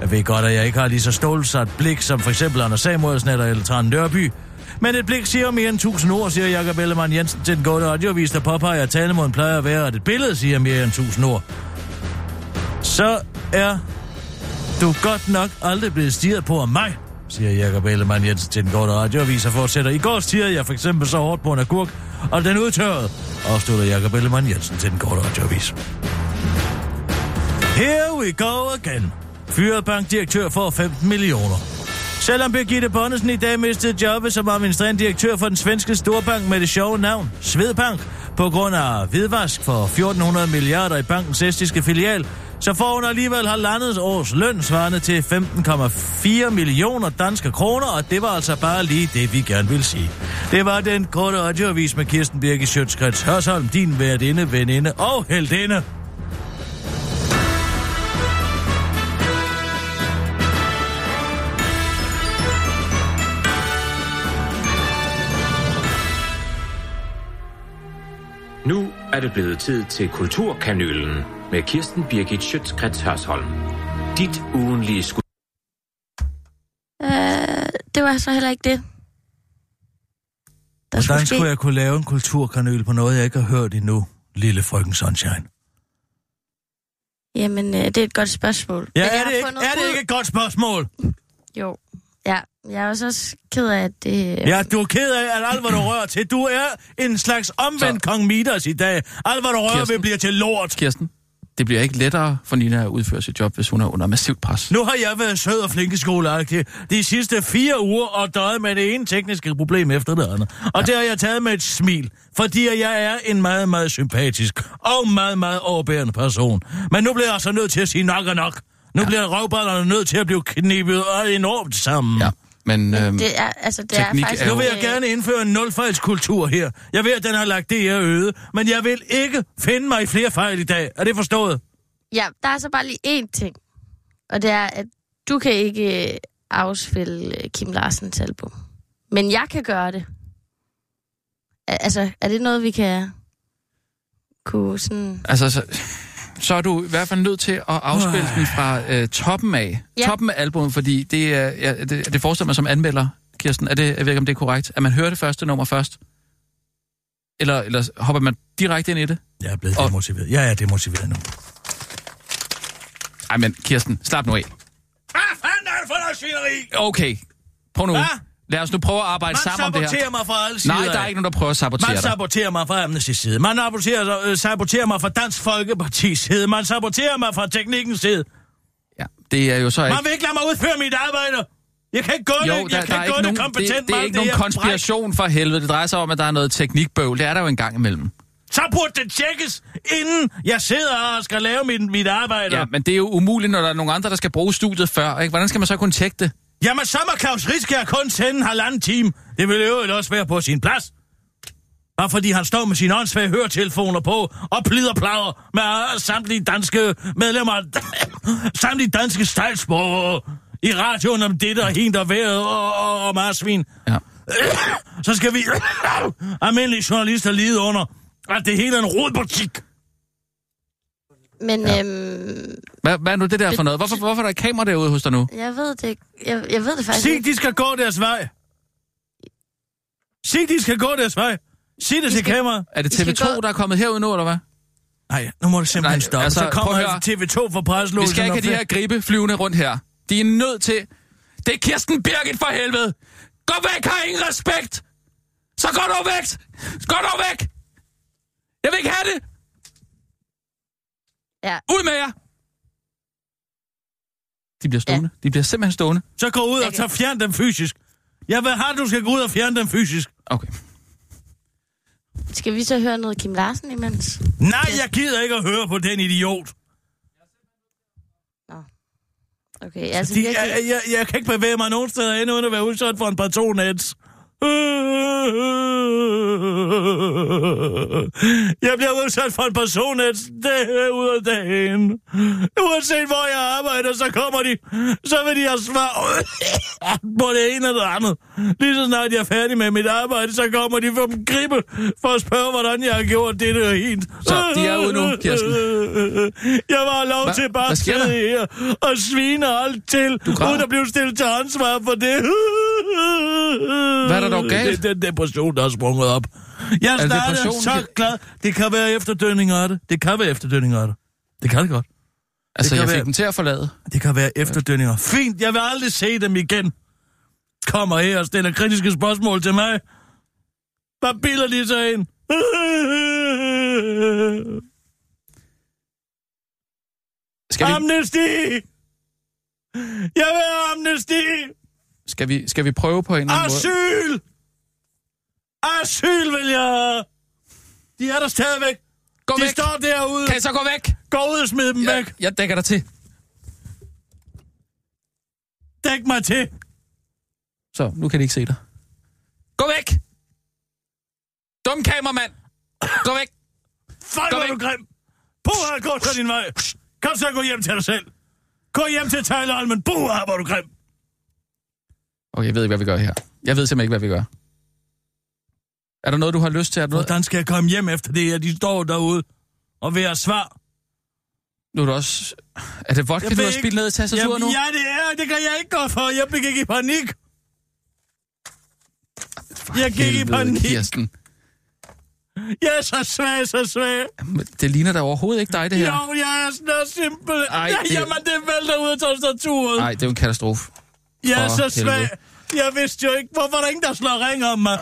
[SPEAKER 5] Jeg ved godt, at jeg ikke har lige så stålsat blik som for eksempel Anders Samuelsen eller Eltran Nørby. Men et blik siger mere end tusind ord, siger Jakob Ellemann Jensen til den gode radiovis, der påpeger, at talemåden plejer at være, at et billede siger mere end tusind ord. Så er du godt nok aldrig blevet stiget på af mig, siger Jakob Ellemann Jensen til den gode radioavis og fortsætter. I går stirrede jeg for eksempel så hårdt på en agurk, og den udtørrede, afslutter Jakob Ellemann Jensen til den gode radioavis. Here we go again. Fyret bankdirektør for 15 millioner. Selvom Birgitte Bonnesen i dag mistede jobbet som administrerende direktør for den svenske storbank med det sjove navn, Svedbank, på grund af hvidvask for 1400 milliarder i bankens estiske filial, så får hun alligevel halvandet års løn svarende til 15,4 millioner danske kroner, og det var altså bare lige det, vi gerne vil sige. Det var den korte radioavis med Kirsten Birke Sjøtskrets Hørsholm, din værtinde, veninde og heldinde.
[SPEAKER 6] Er det blevet tid til Kulturkanylen med Kirsten Birgit Schøtzgrads Hørsholm. Dit ugenlige skud.
[SPEAKER 4] Øh, det var så heller ikke det. Der
[SPEAKER 5] Hvordan
[SPEAKER 4] ske-
[SPEAKER 5] skulle jeg kunne lave en kulturkanøl på noget, jeg ikke har hørt endnu, lille frøken Sunshine?
[SPEAKER 4] Jamen, øh, det er et godt spørgsmål.
[SPEAKER 5] Ja, er det, ikke, er det ikke et godt spørgsmål?
[SPEAKER 4] Jo. Ja, jeg er også, også ked af, at det...
[SPEAKER 5] Ja, du er ked af, at alt, hvad du rører til, du er en slags omvendt
[SPEAKER 2] Så-
[SPEAKER 5] kong Midas i dag. Alt, hvad du rører
[SPEAKER 2] Kirsten.
[SPEAKER 5] ved, bliver til lort.
[SPEAKER 2] Kirsten, det bliver ikke lettere for Nina at udføre sit job, hvis hun er under massivt pres.
[SPEAKER 5] Nu har jeg været sød og flink i skole de sidste fire uger og døjet med det ene tekniske problem efter det andet. Og det har jeg taget med et smil, fordi jeg er en meget, meget sympatisk og meget, meget overbærende person. Men nu bliver jeg altså nødt til at sige nok og nok. Nu ja. bliver røvballerne nødt til at blive knibet og enormt sammen.
[SPEAKER 2] Ja, men øhm,
[SPEAKER 4] det er, altså, det
[SPEAKER 2] teknik
[SPEAKER 4] er faktisk...
[SPEAKER 2] er
[SPEAKER 5] Nu vil jeg gerne indføre en nulfejlskultur her. Jeg ved, at den har lagt det her øde, men jeg vil ikke finde mig i flere fejl i dag. Er det forstået?
[SPEAKER 4] Ja, der er så bare lige én ting. Og det er, at du kan ikke øh, afspille øh, Kim Larsens album. Men jeg kan gøre det. Al- Altså, er det noget, vi kan kunne sådan...
[SPEAKER 2] altså, så, så er du i hvert fald nødt til at afspille den fra øh, toppen af.
[SPEAKER 4] Ja.
[SPEAKER 2] Toppen af albumet, fordi det, er, ja, det, det forestiller mig som anmelder, Kirsten. Er det, jeg ved ikke, om det er korrekt. At man hører det første nummer først? Eller, eller hopper man direkte ind i det?
[SPEAKER 5] Jeg er blevet
[SPEAKER 2] Og-
[SPEAKER 5] demotiveret. Jeg er demotiveret nu.
[SPEAKER 2] Ej, men Kirsten, slap nu af.
[SPEAKER 5] Hvad fanden er det for noget svineri?
[SPEAKER 2] Okay, prøv nu.
[SPEAKER 5] Hvad?
[SPEAKER 2] Lad os nu prøve at arbejde
[SPEAKER 5] Man
[SPEAKER 2] sammen om det her.
[SPEAKER 5] saboterer mig fra alle sider.
[SPEAKER 2] Nej, der er ikke nogen, der prøver at sabotere
[SPEAKER 5] Man
[SPEAKER 2] dig.
[SPEAKER 5] saboterer mig fra Amnesty side. Man saboterer, øh, saboterer mig fra Dansk Folkepartis side. Man saboterer mig fra teknikkens side.
[SPEAKER 2] Ja, det er jo så ikke...
[SPEAKER 5] Man vil ikke lade mig udføre mit arbejde. Jeg kan ikke gå
[SPEAKER 2] Jo,
[SPEAKER 5] det,
[SPEAKER 2] der,
[SPEAKER 5] jeg
[SPEAKER 2] der
[SPEAKER 5] kan
[SPEAKER 2] er
[SPEAKER 5] gå
[SPEAKER 2] ikke
[SPEAKER 5] det
[SPEAKER 2] nogen, det,
[SPEAKER 5] kompetent
[SPEAKER 2] det er
[SPEAKER 5] med
[SPEAKER 2] ikke nogen konspiration for helvede. Det drejer sig om, at der er noget teknikbøvl. Det er der jo en gang imellem.
[SPEAKER 5] så burde det tjekkes, inden jeg sidder og skal lave mit, mit arbejde.
[SPEAKER 2] Ja, men det er jo umuligt, når der er nogle andre, der skal bruge studiet før. Ikke? Hvordan skal man så kunne tjekke det?
[SPEAKER 5] Jamen, så må Claus Riskær kun sende en halvanden time. Det vil jo også være på sin plads. Bare fordi han står med sine åndssvage høretelefoner på og plider plader med samtlige danske medlemmer, samtlige danske stejlsborgere i radioen om det, der hent og vejret og, og, og marsvin.
[SPEAKER 2] Ja.
[SPEAKER 5] Så skal vi almindelige journalister lide under, at det hele er en rodbutik.
[SPEAKER 4] Men ja. øhm,
[SPEAKER 2] Hvad, hvad er nu det der for noget? Hvorfor, hvorfor er der et kamera derude hos dig nu?
[SPEAKER 4] jeg ved det ikke. Jeg, jeg ved det faktisk
[SPEAKER 5] Sig, de skal gå deres vej. Sig, de skal gå deres vej. Sig det
[SPEAKER 4] De
[SPEAKER 5] til kameraet.
[SPEAKER 2] Er det
[SPEAKER 4] I skal
[SPEAKER 2] TV2,
[SPEAKER 4] gå-
[SPEAKER 2] der er kommet herud nu, eller hvad?
[SPEAKER 5] Nej, nu må det simpelthen
[SPEAKER 2] Nej,
[SPEAKER 5] stoppe.
[SPEAKER 2] altså,
[SPEAKER 5] så kommer
[SPEAKER 2] prøv at
[SPEAKER 5] altså TV2 for
[SPEAKER 2] Vi
[SPEAKER 5] presslåsen.
[SPEAKER 2] skal ikke have de her gribe flyvende rundt her. De er nødt til... Det er Kirsten Birgit for helvede! Gå væk, har ingen respekt! Så gå dog væk! Gå dog væk! Jeg vil ikke have det!
[SPEAKER 4] Ja.
[SPEAKER 2] Ud med jer! De bliver stående. Ja. De bliver simpelthen stående.
[SPEAKER 5] Så gå ud og tage fjern dem fysisk. Jeg vil have, at du skal gå ud og fjerne dem fysisk.
[SPEAKER 2] Okay.
[SPEAKER 4] Skal vi så høre noget Kim Larsen imens?
[SPEAKER 5] Nej, jeg gider ikke at høre på den idiot.
[SPEAKER 4] Okay, altså
[SPEAKER 5] De,
[SPEAKER 4] virkelig...
[SPEAKER 5] jeg, jeg, jeg kan ikke bevæge mig nogen steder hen, uden at være udsat for en patronets. Jeg bliver udsat for en personets dag ud af dagen. Uanset hvor jeg arbejder, så kommer de, så vil de have svar på det ene eller det andet. Lige så snart jeg er færdig med mit arbejde, så kommer de for dem gribe for at spørge, hvordan jeg har gjort det der helt.
[SPEAKER 2] Så, de er ude nu, Kirsten.
[SPEAKER 5] Jeg var lov
[SPEAKER 2] Hva?
[SPEAKER 5] til bare at sidde her og svine alt til, uden at blive stillet til ansvar for det.
[SPEAKER 2] Hvad er der dog galt?
[SPEAKER 5] Det er den depression, der er sprunget op. Jeg
[SPEAKER 2] det
[SPEAKER 5] starter
[SPEAKER 2] depression?
[SPEAKER 5] så glad. Det kan være efterdønninger af det. Det kan være efterdønninger af det. Det kan det godt.
[SPEAKER 2] Altså,
[SPEAKER 5] kan
[SPEAKER 2] jeg fik
[SPEAKER 5] være-
[SPEAKER 2] dem til at forlade.
[SPEAKER 5] Det kan være efterdønninger. Fint, jeg vil aldrig se dem igen. Kommer her og stiller kritiske spørgsmål til mig. Hvad bilder de sig ind?
[SPEAKER 2] Skal vi,
[SPEAKER 5] Amnesti! Jeg vil have amnesti!
[SPEAKER 2] Skal, vi, skal vi prøve på en eller anden måde?
[SPEAKER 5] Asyl! Asyl vil jeg! De er der stadigvæk.
[SPEAKER 2] Gå
[SPEAKER 5] De
[SPEAKER 2] væk!
[SPEAKER 5] står derude.
[SPEAKER 2] Kan I så gå væk?
[SPEAKER 5] Gå ud og smid dem væk.
[SPEAKER 2] Jeg, jeg dækker dig til.
[SPEAKER 5] Dæk mig til.
[SPEAKER 2] Så, nu kan de ikke se dig. Gå væk! Dum kameramand! Gå væk!
[SPEAKER 5] Fej, hvor du grim. Puha, gå så din vej. Kom så gå hjem til dig selv. Gå hjem til Thailand, men puha, hvor du grim.
[SPEAKER 2] Okay, jeg ved ikke, hvad vi gør her. Jeg ved simpelthen ikke, hvad vi gør. Er der noget, du har lyst til? Er noget?
[SPEAKER 5] Hvordan skal jeg komme hjem efter det her? De står derude og vil have svar.
[SPEAKER 2] Nu er du også... Er det vodka, du har spildt ned i tastaturet
[SPEAKER 5] Jamen,
[SPEAKER 2] nu?
[SPEAKER 5] ja, det er. Det kan jeg ikke gå for. Jeg gik i panik. Jeg gik i panik.
[SPEAKER 2] Kirsten.
[SPEAKER 5] Jeg er så svag, så svag.
[SPEAKER 2] Men Det ligner da overhovedet ikke dig, det her.
[SPEAKER 5] Jo, jeg er sådan simpel.
[SPEAKER 2] Ej, det-
[SPEAKER 5] Jamen, det vælter ud af tastaturet.
[SPEAKER 2] Nej, det er jo en katastrofe.
[SPEAKER 5] Jeg er så svag. Jeg vidste jo ikke, hvorfor er der ingen, der slår ring om mig.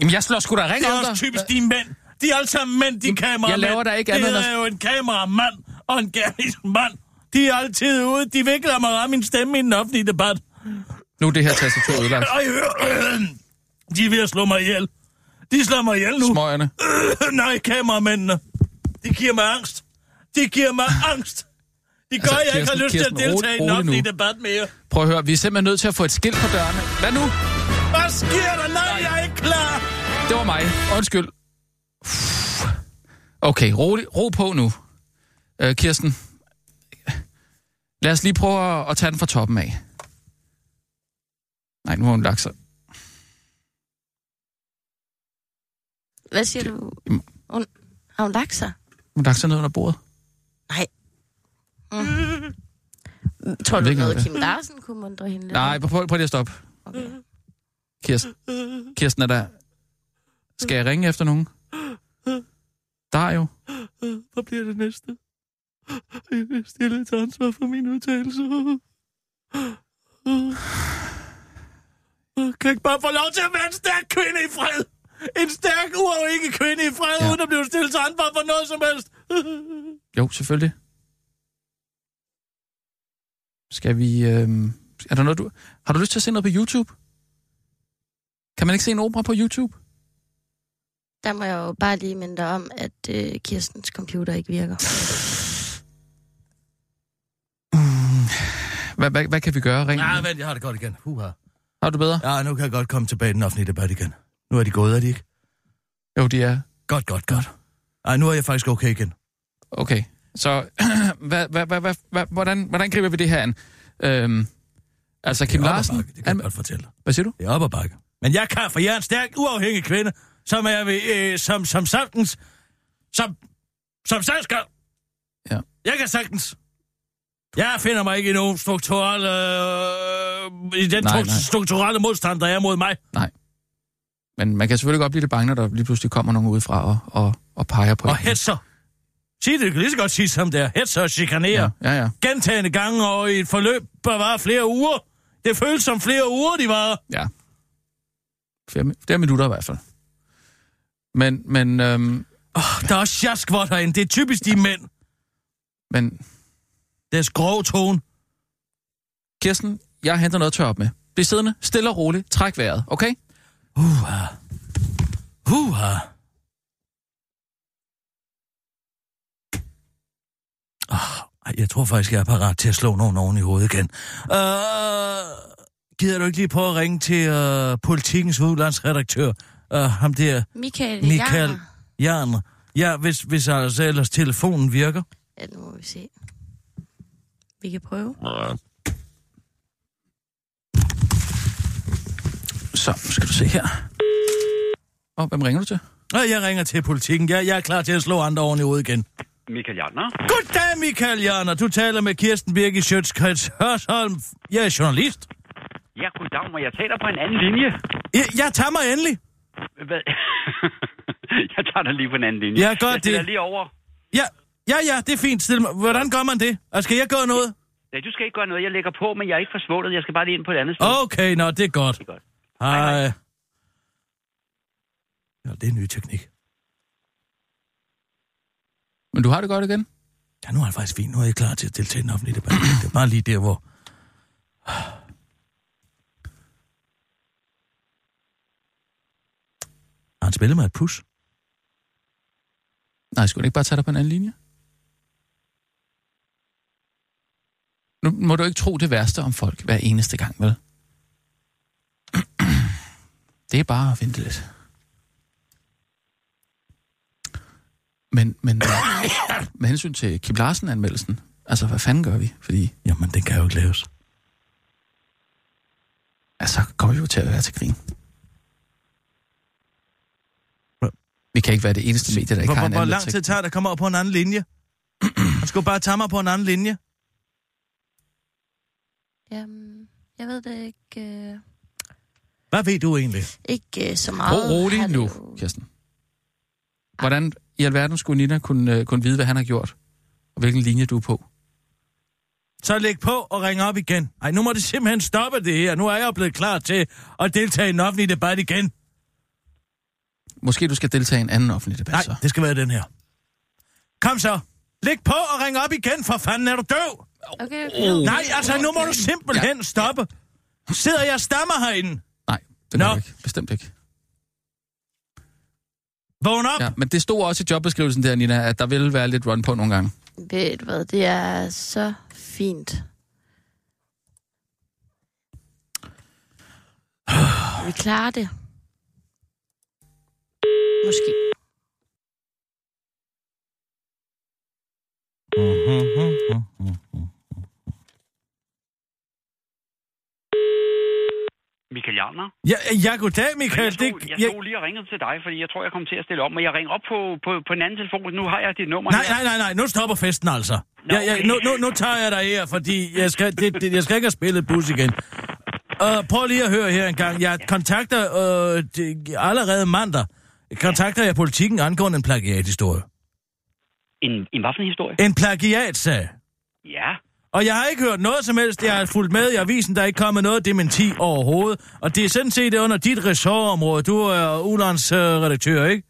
[SPEAKER 2] Jamen, jeg slår sgu da ring
[SPEAKER 5] Det er
[SPEAKER 2] om
[SPEAKER 5] også
[SPEAKER 2] dig.
[SPEAKER 5] typisk de mænd. De er alle sammen mænd, de kameramænd.
[SPEAKER 2] jeg laver da ikke andet
[SPEAKER 5] Det er jo en kameramand og en gerningsmand. De er altid ude. De vil ikke lade mig ramme min stemme i den offentlige debat.
[SPEAKER 2] Nu er det her tastatur ødelagt.
[SPEAKER 5] Ej, hør. De er ved at slå mig ihjel. De slår mig ihjel nu.
[SPEAKER 2] Smøgerne.
[SPEAKER 5] Nej, kameramændene. De giver mig angst. De giver mig angst. De gør,
[SPEAKER 2] Altså,
[SPEAKER 5] jeg ikke har
[SPEAKER 2] Kirsten,
[SPEAKER 5] lyst til at deltage i
[SPEAKER 2] rolig
[SPEAKER 5] offentlige
[SPEAKER 2] nu.
[SPEAKER 5] debat mere.
[SPEAKER 2] Prøv at høre, vi er simpelthen nødt til at få et skilt på dørene. Hvad nu?
[SPEAKER 5] Hvad sker der? Nej, jeg er ikke klar.
[SPEAKER 2] Det var mig. Undskyld. Okay, rolig, ro på nu. Øh, Kirsten, lad os lige prøve at, at tage den fra toppen af. Nej, nu har hun lagt sig.
[SPEAKER 4] Hvad siger du? Hun, har hun lagt sig?
[SPEAKER 2] Hun har lagt sig ned under bordet.
[SPEAKER 4] Nej. Mm. Tror
[SPEAKER 2] Jeg
[SPEAKER 4] du
[SPEAKER 2] hvad
[SPEAKER 4] Kim Larsen kunne mundre hende lidt?
[SPEAKER 2] Nej, prøv, prøv lige at stoppe.
[SPEAKER 4] Okay.
[SPEAKER 2] Kirsten, Kirsten er der... Skal jeg ringe efter nogen? Der er jo.
[SPEAKER 5] Hvad bliver det næste? Jeg er stillet til ansvar for min udtalelse. Kan jeg ikke bare få lov til at være en stærk kvinde i fred? En stærk, uafhængig kvinde i fred,
[SPEAKER 2] ja.
[SPEAKER 5] uden at blive stillet til ansvar for noget som helst.
[SPEAKER 2] Jo, selvfølgelig. Skal vi... Øh... Er der noget, du... Har du lyst til at se noget på YouTube? Kan man ikke se en opera på YouTube?
[SPEAKER 4] Der må jeg jo bare lige minde dig om, at øh, Kirstens computer ikke virker.
[SPEAKER 2] Hvad, hvad, hvad kan vi gøre? Ring.
[SPEAKER 5] Nej, vent, jeg har det godt igen. Huha.
[SPEAKER 2] Har du bedre?
[SPEAKER 5] Ja, nu kan jeg godt komme tilbage i den offentlige debat igen. Nu er de gået, er de ikke?
[SPEAKER 2] Jo, de er.
[SPEAKER 5] Godt, godt, godt. Ej, nu er jeg faktisk okay igen.
[SPEAKER 2] Okay. Så hvad, hvad, hvad, hvad, hvad, hvordan, hvordan griber vi det her an? Øhm, altså, Kim
[SPEAKER 5] Det
[SPEAKER 2] Larsen...
[SPEAKER 5] bakke, Det kan jeg godt fortælle.
[SPEAKER 2] Hvad siger du?
[SPEAKER 5] Det er op ad bakke. Men jeg kan, for jeg er en stærk, uafhængig kvinde, som er ved, øh, som, som sagtens, som, som sagtens.
[SPEAKER 2] Ja.
[SPEAKER 5] Jeg kan sagtens. Jeg finder mig ikke i nogen strukturelle, øh, i den
[SPEAKER 2] Nej,
[SPEAKER 5] nej, strukturelle modstand, der er mod mig.
[SPEAKER 2] Nej. Men man kan selvfølgelig godt blive lidt bange, når der lige pludselig kommer nogen udefra og, og, og peger på
[SPEAKER 5] Og
[SPEAKER 2] en.
[SPEAKER 5] Hetser. Sig det, du kan lige så godt sige som det er. Hetser og chikanerer.
[SPEAKER 2] Ja, ja, ja.
[SPEAKER 5] Gentagende gange og i et forløb, der var flere uger. Det føles som flere uger, de var.
[SPEAKER 2] ja. Flere, mi- flere minutter i hvert fald. Men, men, øhm,
[SPEAKER 5] Oh, der er også sjaskvort herinde. Det er typisk de mænd.
[SPEAKER 2] men
[SPEAKER 5] Deres grove tone.
[SPEAKER 2] Kirsten, jeg henter noget tør op med. Bliv siddende, stille og roligt, træk vejret, okay?
[SPEAKER 5] Uha. Uha. Oh, jeg tror faktisk, jeg er parat til at slå nogen oven i hovedet igen. Uh, gider du ikke lige prøve at ringe til uh, politikens udlandsredaktør? Uh, ham der,
[SPEAKER 4] Michael,
[SPEAKER 5] Michael
[SPEAKER 4] Jarner.
[SPEAKER 5] Jarner. Ja, hvis, hvis altså ellers telefonen virker.
[SPEAKER 4] Ja, nu må vi se. Vi kan prøve.
[SPEAKER 2] Så, skal du se her. Og hvem ringer du til?
[SPEAKER 5] Jeg ringer til politikken. Jeg, jeg er klar til at slå andre oven i hovedet igen.
[SPEAKER 8] Michael Jartner.
[SPEAKER 5] Goddag, Michael Jarner. Du taler med Kirsten Birgit Sjøtskreds Hørsholm. Jeg er journalist.
[SPEAKER 8] Ja, goddag, må jeg dig på en anden linje?
[SPEAKER 5] Jeg, jeg tager mig endelig.
[SPEAKER 8] Hvad? jeg tager dig lige på en anden linje.
[SPEAKER 5] Ja, gør
[SPEAKER 8] jeg
[SPEAKER 5] det.
[SPEAKER 8] lige over.
[SPEAKER 5] Ja, ja, ja, det er fint. Stil mig. Hvordan gør man det? Og skal jeg gøre noget?
[SPEAKER 8] Nej, du skal ikke gøre noget. Jeg lægger på, men jeg er ikke forsvundet. Jeg skal bare lige ind på et andet sted.
[SPEAKER 5] Okay, nå, det er godt.
[SPEAKER 8] Det er godt.
[SPEAKER 5] Hej.
[SPEAKER 8] hej.
[SPEAKER 5] Ja, det er en ny teknik.
[SPEAKER 2] Men du har det godt igen?
[SPEAKER 5] Ja, nu er det faktisk fint. Nu er jeg klar til at deltage i den offentlige debat. Det er bare lige der, hvor... Har han spillet mig et pus?
[SPEAKER 2] Nej, skulle du ikke bare tage dig på en anden linje? Nu må du ikke tro det værste om folk hver eneste gang, vel? Det er bare at vente lidt. Men, men med hensyn til Kim Larsen-anmeldelsen, altså hvad fanden gør vi? Fordi
[SPEAKER 5] Jamen, den kan jo ikke laves.
[SPEAKER 2] altså, så kommer vi jo til at være til grin. Vi kan ikke være det eneste medie, der ikke
[SPEAKER 5] Hvor,
[SPEAKER 2] har en
[SPEAKER 5] hvor lang tid tager det at komme over på en anden linje? Han skulle bare tage mig på en anden linje.
[SPEAKER 4] Jamen, jeg ved det ikke, øh,
[SPEAKER 5] Hvad ved du egentlig?
[SPEAKER 4] ikke øh, så meget.
[SPEAKER 2] Ro rolig nu, Kirsten. Hvordan i alverden skulle Nina kunne, øh, kunne vide, hvad han har gjort? Og hvilken linje du er på?
[SPEAKER 5] Så læg på og ring op igen. Ej, nu må det simpelthen stoppe det her. Nu er jeg blevet klar til at deltage i en offentlig debat igen.
[SPEAKER 2] Måske du skal deltage i en anden offentlig debat,
[SPEAKER 5] Nej,
[SPEAKER 2] så.
[SPEAKER 5] det skal være den her. Kom så. Læg på og ring op igen, for fanden er du døv?
[SPEAKER 4] Okay, okay.
[SPEAKER 5] Nej, altså nu må du simpelthen stoppe. Sidder jeg og stammer herinde?
[SPEAKER 2] Nej, det
[SPEAKER 5] Nå.
[SPEAKER 2] ikke. Bestemt ikke.
[SPEAKER 5] Vågn op.
[SPEAKER 2] Ja, men det stod også i jobbeskrivelsen der, Nina, at der ville være lidt run på nogle gange.
[SPEAKER 4] Ved du hvad, det er så fint. Vi klarer det. Måske.
[SPEAKER 8] Michael Jartner.
[SPEAKER 5] Ja, ja goddag, Michael.
[SPEAKER 8] Jeg stod,
[SPEAKER 5] Det,
[SPEAKER 8] jeg
[SPEAKER 5] jeg,
[SPEAKER 8] stod lige og ringede til dig, fordi jeg tror, jeg kom til at stille om, men jeg ringer op på, på, på en anden telefon. Nu har jeg dit nummer
[SPEAKER 5] nej,
[SPEAKER 8] her.
[SPEAKER 5] nej, nej, nej. Nu stopper festen altså.
[SPEAKER 8] Nå,
[SPEAKER 5] Ja, ja,
[SPEAKER 8] okay.
[SPEAKER 5] nu, nu, nu tager jeg dig her, fordi jeg skal, det, det, jeg skal ikke have spillet bus igen. Uh, prøv lige at høre her en gang. Jeg kontakter uh, det, allerede mandag. Kontakter jeg politikken angående en plagiathistorie.
[SPEAKER 8] En, en hvad for en historie?
[SPEAKER 5] En plagiatsag.
[SPEAKER 8] Ja.
[SPEAKER 5] Og jeg har ikke hørt noget som helst. Jeg har fulgt med i avisen, der er ikke kommet noget dementi overhovedet. Og det er sådan set under dit ressortområde. Du er ulandsredaktør, ikke?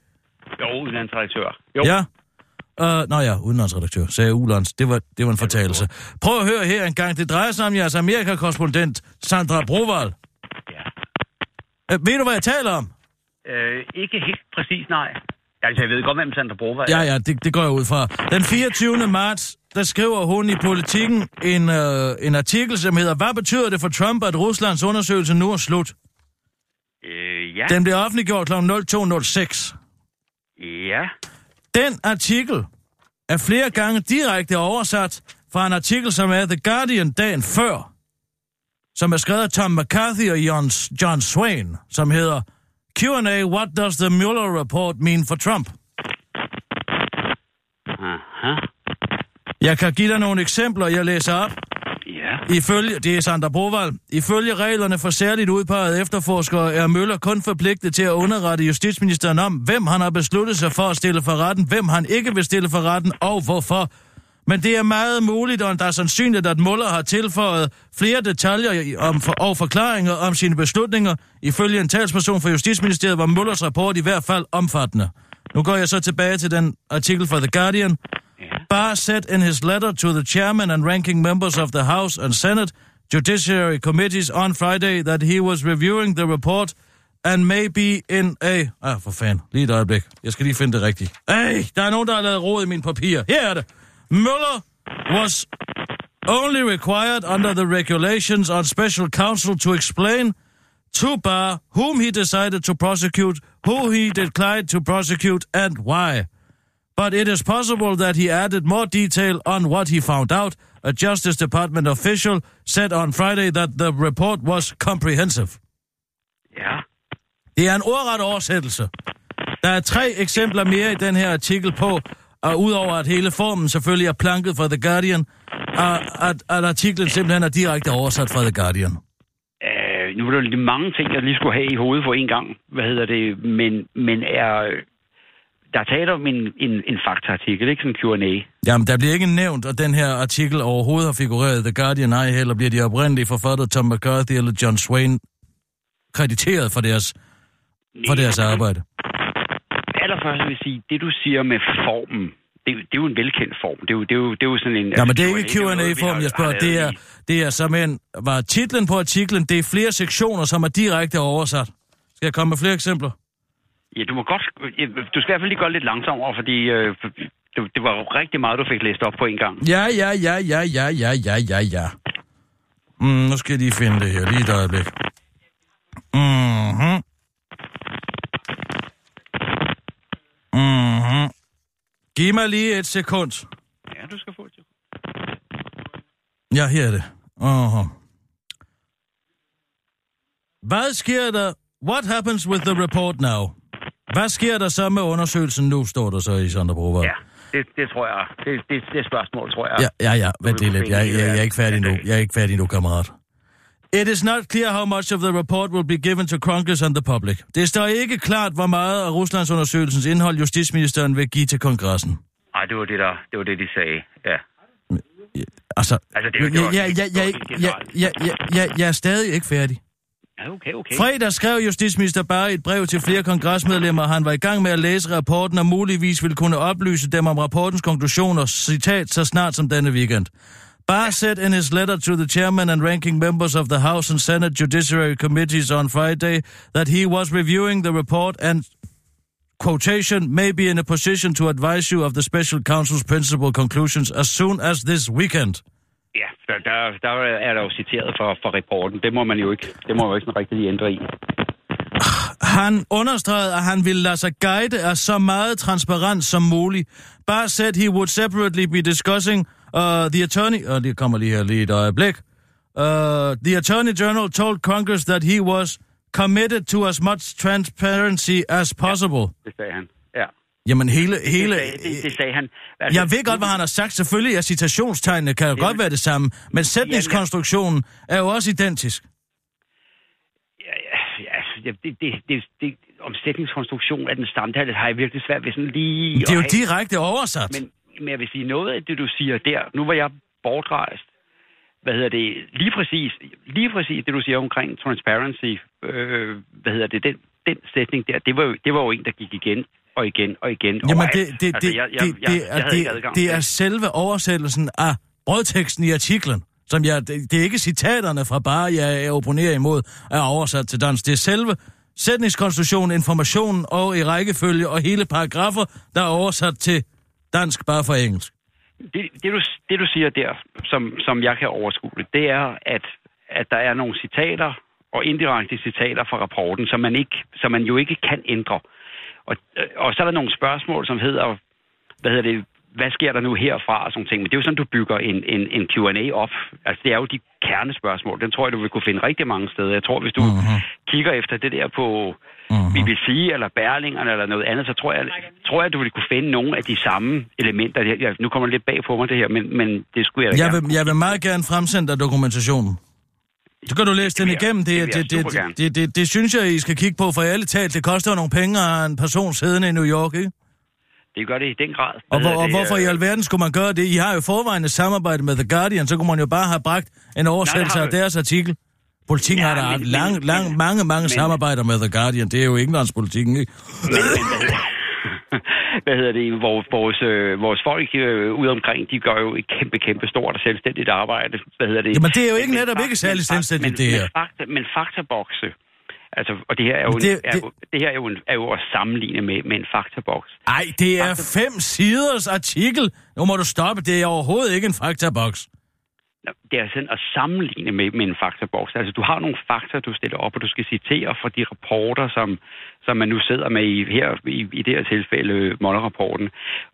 [SPEAKER 8] Jo, udlandsredaktør. Jo.
[SPEAKER 5] Ja. Uh, nå ja, udenlandsredaktør, sagde Ulands. Det var, det var en fortalelse. Prøv at høre her en gang. Det drejer sig om jeres Amerikakorrespondent, Sandra Broval.
[SPEAKER 8] Ja.
[SPEAKER 5] Uh, ved du, hvad jeg taler om?
[SPEAKER 8] Øh, ikke helt præcis, nej. Altså, jeg ved godt, hvem Sandra Broberg
[SPEAKER 5] er. Ja, ja, det, det går jeg ud fra. Den 24. marts, der skriver hun i Politiken en, øh, en artikel, som hedder, hvad betyder det for Trump, at Ruslands undersøgelse nu er slut?
[SPEAKER 8] Øh, ja.
[SPEAKER 5] Den blev offentliggjort kl. 02.06.
[SPEAKER 8] Ja.
[SPEAKER 5] Den artikel er flere gange direkte oversat fra en artikel, som er The Guardian dagen før, som er skrevet af Tom McCarthy og John, John Swain, som hedder Q&A, What does the Mueller report mean for Trump?
[SPEAKER 8] Aha.
[SPEAKER 5] Jeg kan give dig nogle eksempler, jeg læser op.
[SPEAKER 8] Ja.
[SPEAKER 5] Ifølge, det er Sander Broval. Ifølge reglerne for særligt udpeget efterforskere er Møller kun forpligtet til at underrette justitsministeren om, hvem han har besluttet sig for at stille for retten, hvem han ikke vil stille for retten og hvorfor. Men det er meget muligt, og der er sandsynligt, at Muller har tilføjet flere detaljer om for, og forklaringer om sine beslutninger. Ifølge en talsperson for Justitsministeriet var Mullers rapport i hvert fald omfattende. Nu går jeg så tilbage til den artikel fra The Guardian. Barr said in his letter to the chairman and ranking members of the House and Senate Judiciary Committees on Friday that he was reviewing the report and may be in a... Ah, for fan. Lige et øjeblik. Jeg skal lige finde det rigtigt. Ej, der er nogen, der har lavet råd i min papir. Her er det. Mueller was only required under the regulations on special counsel to explain to Barr whom he decided to prosecute, who he declined to prosecute, and why. But it is possible that he added more detail on what he found out. A Justice Department official said on Friday that the report was comprehensive.
[SPEAKER 8] Ja.
[SPEAKER 5] Det er en ordret oversættelse. Der er tre eksempler mere i den her artikel på, og udover at hele formen selvfølgelig er planket fra The Guardian, og at, at artiklen simpelthen er direkte oversat fra The Guardian.
[SPEAKER 8] Øh, nu er der mange ting, jeg lige skulle have i hovedet for en gang. Hvad hedder det? Men, men er... Der er tale om en, en, en faktaartikel, ikke sådan en Q&A.
[SPEAKER 5] Jamen, der bliver ikke nævnt, at den her artikel overhovedet har figureret The Guardian, ej heller bliver de oprindelige forfatter Tom McCarthy eller John Swain krediteret for deres, for deres arbejde.
[SPEAKER 8] Allerførst vil jeg sige, det du siger med formen, det, det er jo en velkendt form. Det er jo, det er jo, det er jo sådan en...
[SPEAKER 5] Ja, men det er ikke Q&A-form, jeg spørger. Det er, det er som en... Var titlen på artiklen, det er flere sektioner, som er direkte oversat. Skal jeg komme med flere eksempler?
[SPEAKER 8] Ja, du må godt... Du skal i hvert fald lige gå lidt langsommere, fordi øh, det, det var rigtig meget, du fik læst op på en gang.
[SPEAKER 5] Ja, ja, ja, ja, ja, ja, ja, ja, ja. Mm, nu skal jeg lige finde det her, lige et øjeblik. Mhm. Mhm. Giv mig lige et sekund.
[SPEAKER 8] Ja, du skal få det.
[SPEAKER 5] Ja, her er det. Uh-huh. Hvad sker der? What happens with the report now? Hvad sker der så med undersøgelsen nu, står der så i Broberg.
[SPEAKER 8] Ja, det, det tror jeg. Det, det, det spørgsmål, tror jeg.
[SPEAKER 5] Ja, ja, ja. Vent lige lidt. Jeg, jeg, jeg er ikke færdig nu. Jeg er ikke færdig nu, kammerat. It is not clear how much of the report will be given to Congress and the public. Det står ikke klart, hvor meget af Ruslands undersøgelsens indhold justitsministeren vil give til kongressen.
[SPEAKER 8] Nej, det var det, der, det var det, de sagde. Ja.
[SPEAKER 5] Altså,
[SPEAKER 8] Altså, det er jo- det var
[SPEAKER 5] jeg, jeg, jeg, jeg,
[SPEAKER 8] generelt.
[SPEAKER 5] jeg, jeg, jeg, jeg er stadig ikke færdig.
[SPEAKER 8] Okay, okay.
[SPEAKER 5] Fredag skrev justitsminister bare et brev til flere kongresmedlemmer. Han var i gang med at læse rapporten og muligvis ville kunne oplyse dem om rapportens konklusioner, citat, så snart som denne weekend. Barr said in his letter to the chairman and ranking members of the House and Senate Judiciary Committees on Friday that he was reviewing the report and quotation may be in a position to advise you of the special counsel's principal conclusions as soon as this weekend.
[SPEAKER 8] Ja, der, der, der er der jo citeret for, for rapporten. Det må man jo ikke, det må man jo ikke rigtig ændre i.
[SPEAKER 5] Han understregede, at han ville lade sig guide af så meget transparens som muligt. Bare said he would separately be discussing uh, the attorney... Og det kommer lige her lige et øjeblik. Uh, the attorney general told Congress that he was committed to as much transparency as possible.
[SPEAKER 8] Det sagde han. Ja.
[SPEAKER 5] Jamen hele... hele
[SPEAKER 8] Det, sagde, det, det sagde han. Altså,
[SPEAKER 5] jeg ved godt, hvad han har sagt. Selvfølgelig er citationstegnene kan jo godt være det samme. Men sætningskonstruktionen er jo også identisk.
[SPEAKER 8] Ja, ja, ja, altså, det, det, det, det, det, omsætningskonstruktion af den samtale har jeg virkelig svært ved sådan lige...
[SPEAKER 5] Det er jo
[SPEAKER 8] at have-
[SPEAKER 5] direkte oversat.
[SPEAKER 8] Men, men jeg vil sige, noget af det, du siger der, nu var jeg bortrejst, hvad hedder det, lige præcis, lige præcis det, du siger omkring transparency, øh, hvad hedder det, den, den sætning der, det var, jo, det var jo en, der gik igen og igen og igen.
[SPEAKER 5] Jamen, det, det,
[SPEAKER 8] Altså,
[SPEAKER 5] det,
[SPEAKER 8] jeg- jeg-
[SPEAKER 5] det,
[SPEAKER 8] jeg-
[SPEAKER 5] det,
[SPEAKER 8] jeg
[SPEAKER 5] er,
[SPEAKER 8] ikke adgang
[SPEAKER 5] det, det er selve oversættelsen af brødteksten i artiklen, som jeg, det, det er ikke citaterne fra bare, jeg, jeg opponerer imod, er oversat til dansk. Det er selve sætningskonstruktion, information og i rækkefølge og hele paragrafer, der er oversat til dansk bare for engelsk.
[SPEAKER 8] Det, det, du, det du siger der, som, som jeg kan overskue det, det er, at, at der er nogle citater og indirekte citater fra rapporten, som man, ikke, som man jo ikke kan ændre. Og, og så er der nogle spørgsmål, som hedder, hvad hedder det, hvad sker der nu herfra og sådan ting. Men det er jo sådan, du bygger en, en, en Q&A op. Altså, det er jo de kernespørgsmål. Den tror jeg, du vil kunne finde rigtig mange steder. Jeg tror, hvis du uh-huh. kigger efter det der på uh-huh. BBC eller Berlingerne eller noget andet, så tror jeg, tror jeg, du vil kunne finde nogle af de samme elementer. Jeg, nu kommer det lidt bag på mig, det her, men, men det skulle jeg da
[SPEAKER 5] jeg vil, jeg vil meget gerne fremsende dig dokumentationen. Så kan du læse den igennem. Det, det, det, det, det, det, det synes jeg, I skal kigge på, for alle talt, det koster nogle penge at en person siddende i New York, ikke?
[SPEAKER 8] Det gør det i den grad.
[SPEAKER 5] Og, hvor, og
[SPEAKER 8] det,
[SPEAKER 5] hvorfor i alverden skulle man gøre det? I har jo forvejen et samarbejde med The Guardian, så kunne man jo bare have bragt en oversættelse af deres artikel. Politikken ja, har der haft lang, lang, mange, mange men, samarbejder med The Guardian. Det er jo Englandspolitikken, ikke?
[SPEAKER 8] Men, men, hvad hedder det, vores, vores, øh, vores folk øh, ude omkring, de gør jo et kæmpe, kæmpe stort og selvstændigt arbejde. Hvad hedder det?
[SPEAKER 5] Jamen det er jo ikke netop ikke særlig selvstændigt, det her.
[SPEAKER 8] Men, fakta, men faktabokse, Altså, og det her er jo, det, en, er, det, det her er jo, en, er jo at sammenligne med, med en faktaboks.
[SPEAKER 5] Nej, det er Fakta... fem siders artikel. Nu må du stoppe. Det er overhovedet ikke en faktaboks.
[SPEAKER 8] Det er sådan at sammenligne med, med en faktaboks. Altså, du har nogle fakta, du stiller op, og du skal citere fra de rapporter, som, som man nu sidder med i, her, i, i det her tilfælde, Moller-rapporten.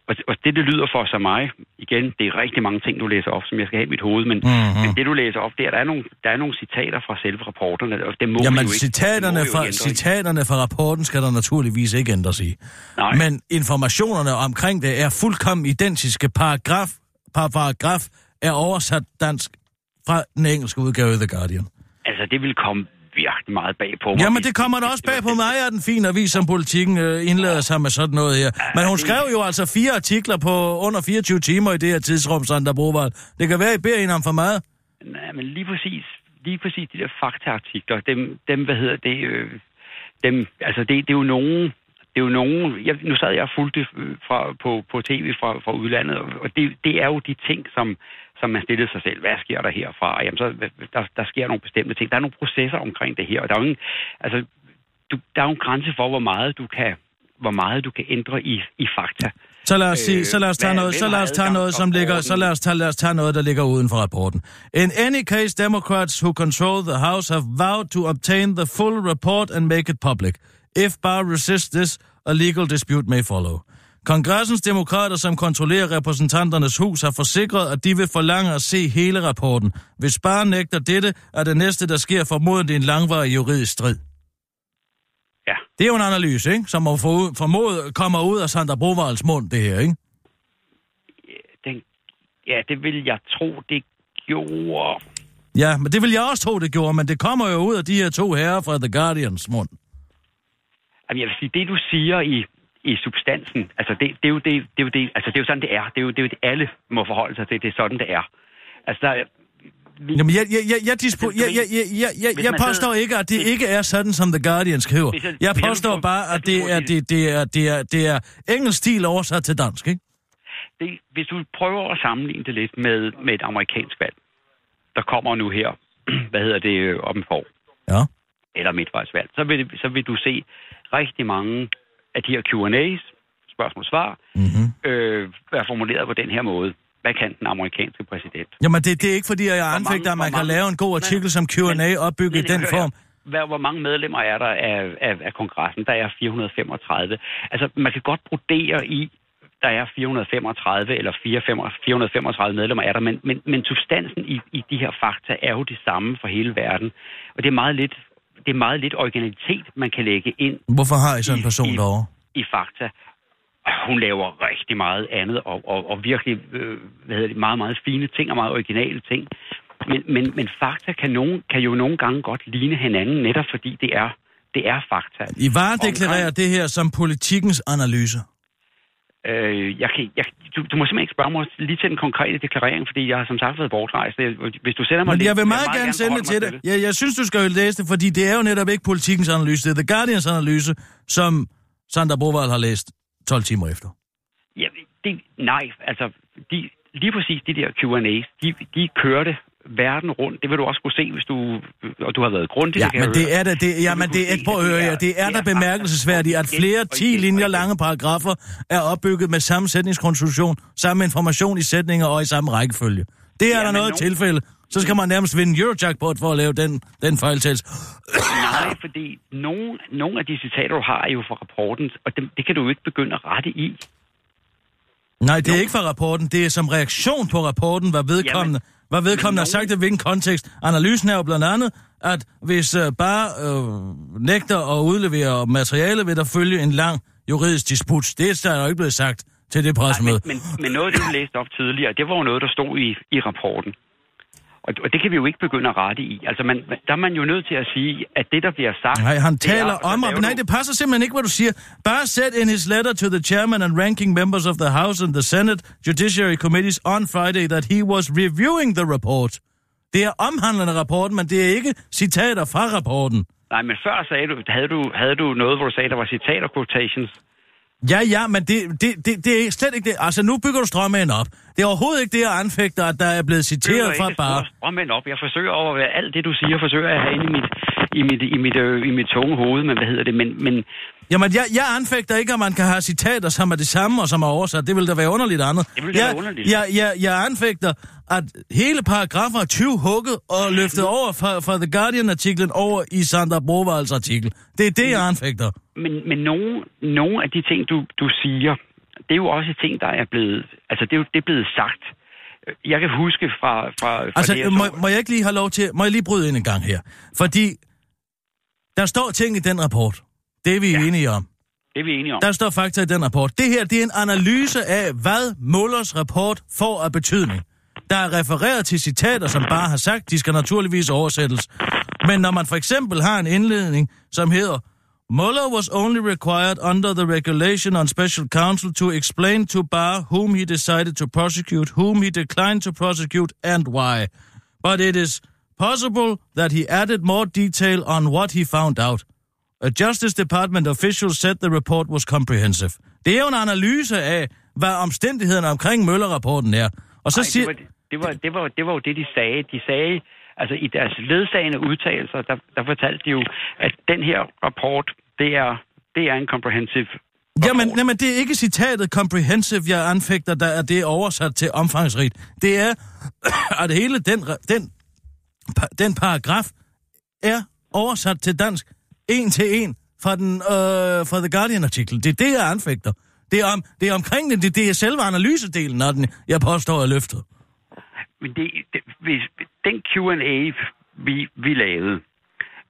[SPEAKER 8] Og, og det, det lyder for sig mig, igen, det er rigtig mange ting, du læser op, som jeg skal have i mit hoved, men, mm-hmm. men det, du læser op, det er, der er nogle, der er nogle citater fra selve rapporterne, og det må
[SPEAKER 5] Jamen,
[SPEAKER 8] jo ikke,
[SPEAKER 5] citaterne,
[SPEAKER 8] må
[SPEAKER 5] fra, citaterne fra rapporten skal der naturligvis ikke ændres i.
[SPEAKER 8] Nej.
[SPEAKER 5] Men informationerne omkring det er fuldkommen identiske. Paragraf, paragraf er oversat dansk fra den engelske udgave af The Guardian.
[SPEAKER 8] Altså, det vil komme virkelig meget bag på mig.
[SPEAKER 5] Jamen, det kommer da også bag på mig, at den fine avis, som politikken øh, indlader sig med sådan noget her. Men hun skrev jo altså fire artikler på under 24 timer i det her tidsrum, Sandra Brovald. Det kan være, I beder en om for meget.
[SPEAKER 8] Nej, men lige præcis, lige præcis de der faktaartikler, dem, dem hvad hedder det, øh, dem, altså det, det er jo nogen, det er jo nogen, jeg, nu sad jeg fuldt øh, fra, på, på tv fra, fra udlandet, og det, det er jo de ting, som, som man stillede sig selv. Hvad sker der herfra? Jamen, så, der, der sker nogle bestemte ting. Der er nogle processer omkring det her, og der er jo ingen, altså, du, der er jo en grænse for, hvor meget du kan, hvor meget du kan ændre i, i fakta.
[SPEAKER 5] Så lad os, sige, så lad os tage noget, så lad os tage noget, som ligger, så lad os tage, lad os tage noget, der ligger uden for rapporten. In any case, Democrats who control the House have vowed to obtain the full report and make it public. If Barr resists this, a legal dispute may follow. Kongressens demokrater, som kontrollerer repræsentanternes hus, har forsikret, at de vil forlange at se hele rapporten. Hvis bare nægter dette, er det næste, der sker formodentlig en langvarig juridisk strid.
[SPEAKER 8] Ja.
[SPEAKER 5] Det er jo en analyse, ikke? Som formodet kommer ud af Sandra Brovalds mund, det her, ikke?
[SPEAKER 8] Den, ja, det vil jeg tro, det gjorde.
[SPEAKER 5] Ja, men det vil jeg også tro, det gjorde, men det kommer jo ud af de her to herrer fra The Guardians mund.
[SPEAKER 8] Jamen, jeg vil sige, det du siger i i substansen. Altså, det, det, er jo det, det, er jo det, altså, det er jo sådan, det er. Det er jo det, er jo det alle må forholde sig til. Det er sådan, det er. Altså, der,
[SPEAKER 5] vi, Jamen, jeg, jeg, jeg, jeg, dispo- jeg, jeg, jeg, jeg, jeg, jeg påstår ikke, at det ikke er sådan, som The Guardian skriver. Jeg påstår bare, at det er, det, det er, det er, det er engelsk stil oversat til dansk, ikke?
[SPEAKER 8] Det, hvis du prøver at sammenligne det lidt med, med et amerikansk valg, der kommer nu her, hvad hedder det, om en for
[SPEAKER 5] Ja.
[SPEAKER 8] Eller midtvejsvalg, så vil, så vil du se rigtig mange at de her Q&A's, spørgsmål-svar, mm-hmm. øh, er formuleret på den her måde. Hvad kan den amerikanske præsident?
[SPEAKER 5] Jamen, det, det er ikke fordi, at jeg anfægter, at man kan lave en god artikel som Q&A opbygget i den form.
[SPEAKER 8] Hvad, hvor mange medlemmer er der af, af, af kongressen? Der er 435. Altså, man kan godt brodere i, der er 435 eller 435 medlemmer er der, men, men, men substansen i, i de her fakta er jo det samme for hele verden. Og det er meget lidt det er meget lidt originalitet, man kan lægge ind.
[SPEAKER 5] Hvorfor har I sådan en person
[SPEAKER 8] i,
[SPEAKER 5] derovre?
[SPEAKER 8] I Fakta. Hun laver rigtig meget andet, og, og, og virkelig øh, hvad hedder det, meget, meget fine ting og meget originale ting. Men, men, men fakta kan, nogen, kan jo nogle gange godt ligne hinanden, netop fordi det er, det er fakta.
[SPEAKER 5] I varedeklarerer det her som politikens analyse?
[SPEAKER 8] Øh, jeg kan, jeg, du, du må simpelthen ikke spørge mig lige til den konkrete deklarering, fordi jeg har som sagt været bortrejst. Hvis du sender mig
[SPEAKER 5] Men
[SPEAKER 8] jeg
[SPEAKER 5] vil meget, meget gerne sende det til dig. Jeg, jeg synes, du skal jo læse det, fordi det er jo netop ikke politikens analyse. Det er The Guardians analyse, som Sandra Brovald har læst 12 timer efter.
[SPEAKER 8] Ja, det, nej, altså de, lige præcis de der Q&A's, de, de kørte verden rundt. Det vil du også kunne se, hvis du... Og du har været grundig.
[SPEAKER 5] Ja, men det er da... Det, ja, men det er, prøv at høre, ja, det er da bemærkelsesværdigt, at flere 10 linjer lange paragrafer er opbygget med samme sætningskonstruktion, samme information i sætninger og i samme rækkefølge. Det er ja, der noget nogen... tilfælde. Så skal man nærmest vinde Eurojackpot for at lave den, den fejltagelse.
[SPEAKER 8] Nej, fordi nogle, nogle af de citater, du har, er jo fra rapporten, og det, det kan du jo ikke begynde at rette i.
[SPEAKER 5] Nej, det er ikke fra rapporten. Det er som reaktion på rapporten, hvad vedkommende, Jamen, hvad vedkommende har sagt i hvilken kontekst. Analysen er jo blandt andet, at hvis uh, bare uh, nægter at udlevere materiale, vil der følge en lang juridisk disput. Det er der jo ikke blevet sagt til det pressemøde.
[SPEAKER 8] Men, men, men noget af det, du læste op tidligere, det var jo noget, der stod i, i rapporten. Og, det kan vi jo ikke begynde at rette i. Altså, man, der er man jo nødt til at sige, at det, der bliver sagt...
[SPEAKER 5] Nej, han taler er, om... Og, nej, det passer simpelthen ikke, hvad du siger. Bare said in his letter to the chairman and ranking members of the House and the Senate Judiciary Committees on Friday that he was reviewing the report. Det er omhandlende rapporten, men det er ikke citater fra rapporten.
[SPEAKER 8] Nej, men før sagde du, havde du, havde du noget, hvor du sagde, der var citater quotations.
[SPEAKER 5] Ja, ja, men det, det, det, det er slet ikke det. Altså, nu bygger du strømmen op. Det er overhovedet ikke det, jeg anfægter, at der er blevet citeret fra bare...
[SPEAKER 8] strømmen op. Jeg forsøger over alt det, du siger, forsøger jeg at have inde i mit, i mit, i mit, øh, i mit tunge hoved, men hvad hedder det, men... men
[SPEAKER 5] Jamen, jeg, jeg anfægter ikke, at man kan have citater, som er det samme og som er oversat. Det vil da være underligt andet.
[SPEAKER 8] Det vil da
[SPEAKER 5] jeg,
[SPEAKER 8] være underligt.
[SPEAKER 5] Jeg, jeg, jeg anfægter, at hele paragrafer er 20 hugget og løftet over fra, fra The Guardian-artiklen over i Sandra Brovals artikel. Det er det, jeg anfægter.
[SPEAKER 8] Men, men nogle, nogle af de ting, du, du siger, det er jo også ting, der er blevet... Altså, det er jo det er blevet sagt. Jeg kan huske fra... fra, fra
[SPEAKER 5] altså,
[SPEAKER 8] det,
[SPEAKER 5] må, må jeg ikke lige have lov til... Må jeg lige bryde ind en gang her? Fordi der står ting i den rapport. Det er vi ja. enige om.
[SPEAKER 8] Det er vi enige om.
[SPEAKER 5] Der står fakta i den rapport. Det her, det er en analyse af, hvad Mullers rapport får af betydning. Der er refereret til citater, som bare har sagt, de skal naturligvis oversættes. Men når man for eksempel har en indledning, som hedder, Mueller was only required under the regulation on special counsel to explain to Barr whom he decided to prosecute, whom he declined to prosecute, and why. But it is possible that he added more detail on what he found out. A Justice Department official said the report was comprehensive. Det er jo en analyse af, hvad omstændighederne omkring Møller-rapporten er. Og så
[SPEAKER 8] Ej, siger... det, var, det, var, det, var, det var jo det, de sagde. De sagde, altså i deres ledsagende udtalelser, der, der fortalte de jo, at den her rapport, det er, det er en comprehensive
[SPEAKER 5] Jamen, jamen, det er ikke citatet comprehensive, jeg anfægter, der er det oversat til omfangsrigt. Det er, at hele den, den, den paragraf er oversat til dansk en til en fra, den, øh, fra The Guardian-artikel. Det er det, jeg anfægter. Det er, om, det er omkring det, det, det er selve analysedelen af den, jeg påstår er løftet.
[SPEAKER 8] Men det, det, hvis, den Q&A, vi, vi lavede,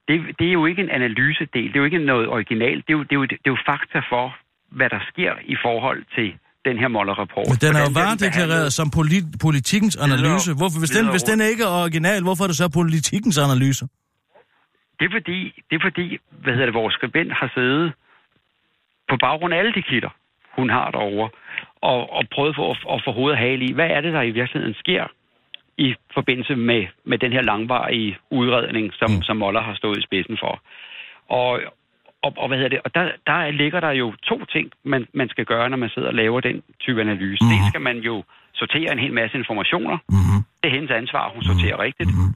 [SPEAKER 8] det, det er jo ikke en analysedel, det er jo ikke noget original, det er jo, det er jo, det er jo fakta for, hvad der sker i forhold til den her Moller-rapport.
[SPEAKER 5] Men den er jo varedeklareret som polit, politikens analyse. Hvorfor, hvis, den, hvis den ikke er original, hvorfor er det så politikens analyse?
[SPEAKER 8] Det er fordi, det er fordi hvad hedder det, vores skribent har siddet på baggrund af alle de kilder, hun har derovre, og, og prøvet for, at, at få hovedet hale i, hvad er det, der i virkeligheden sker i forbindelse med, med den her langvarige udredning, som, mm. som Moller har stået i spidsen for. Og, og, og hvad hedder det? Og der, der ligger der jo to ting, man, man skal gøre, når man sidder og laver den type analyse. Mm. Det skal man jo sortere en hel masse informationer. Mm. Det er hendes ansvar, hun sorterer mm. rigtigt. Mm.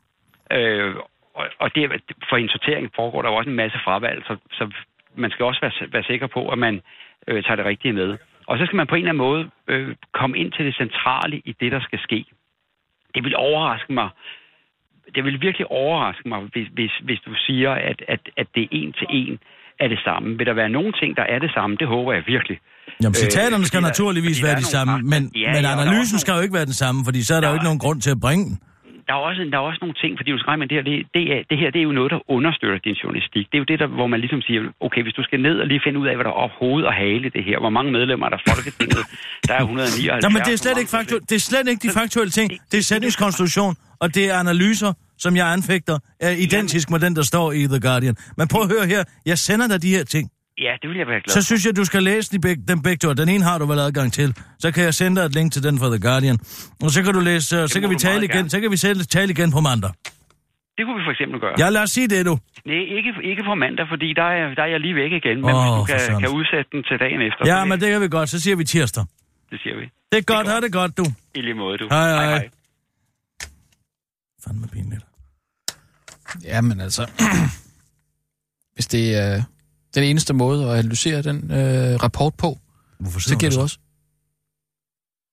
[SPEAKER 8] Øh, og, og det, for en sortering foregår der jo også en masse fravalg, så, så man skal også være, være sikker på, at man øh, tager det rigtige med. Og så skal man på en eller anden måde øh, komme ind til det centrale i det, der skal ske. Det vil overraske mig. Det vil virkelig overraske mig, hvis, hvis, hvis du siger, at, at, at det er en til en er det samme. Vil der være nogle ting, der er det samme? Det håber jeg virkelig.
[SPEAKER 5] Jamen, citaterne øh, skal der, naturligvis være de samme, men, ja, men analysen skal jo ikke være den samme, fordi så er der, der jo ikke nogen grund til at bringe den
[SPEAKER 8] der er, også, der er også nogle ting, fordi du skal men det her, det, det, er, det her det er jo noget, der understøtter din journalistik. Det er jo det, der, hvor man ligesom siger, okay, hvis du skal ned og lige finde ud af, hvad der er hoved og hale det her, hvor mange medlemmer er der Folketinget, der er 179.
[SPEAKER 5] Nå, men det er slet ikke, faktu- det er slet ikke de faktuelle ting. Det er sætningskonstruktion, og det er analyser, som jeg anfægter, er identisk med den, der står i The Guardian. Men prøv at høre her, jeg sender dig de her ting.
[SPEAKER 8] Ja, det vil jeg være glad
[SPEAKER 5] Så synes jeg, du skal læse de begge, dem begge to. Den ene har du vel adgang til. Så kan jeg sende dig et link til den fra The Guardian. Og så kan du læse, det så kan vi tale igen. Gerne. Så kan vi selv tale igen på mandag.
[SPEAKER 8] Det kunne vi for eksempel gøre.
[SPEAKER 5] Ja, lad os sige det, du.
[SPEAKER 8] Nej, ikke, ikke på mandag, fordi der er, der er jeg lige væk igen. Men oh, hvis du kan, kan udsætte den til dagen efter.
[SPEAKER 5] Ja, men det kan vi godt. Så siger vi tirsdag.
[SPEAKER 8] Det siger vi.
[SPEAKER 5] Det er godt. Det er godt. Ha' det godt, du.
[SPEAKER 8] I lige måde, du.
[SPEAKER 5] Hej, hej. hej, hej. Fandme pinligt.
[SPEAKER 2] Ja, men altså... hvis det er den eneste måde at analysere den øh, rapport på,
[SPEAKER 5] Hvorfor
[SPEAKER 2] så giver
[SPEAKER 5] der
[SPEAKER 2] du også.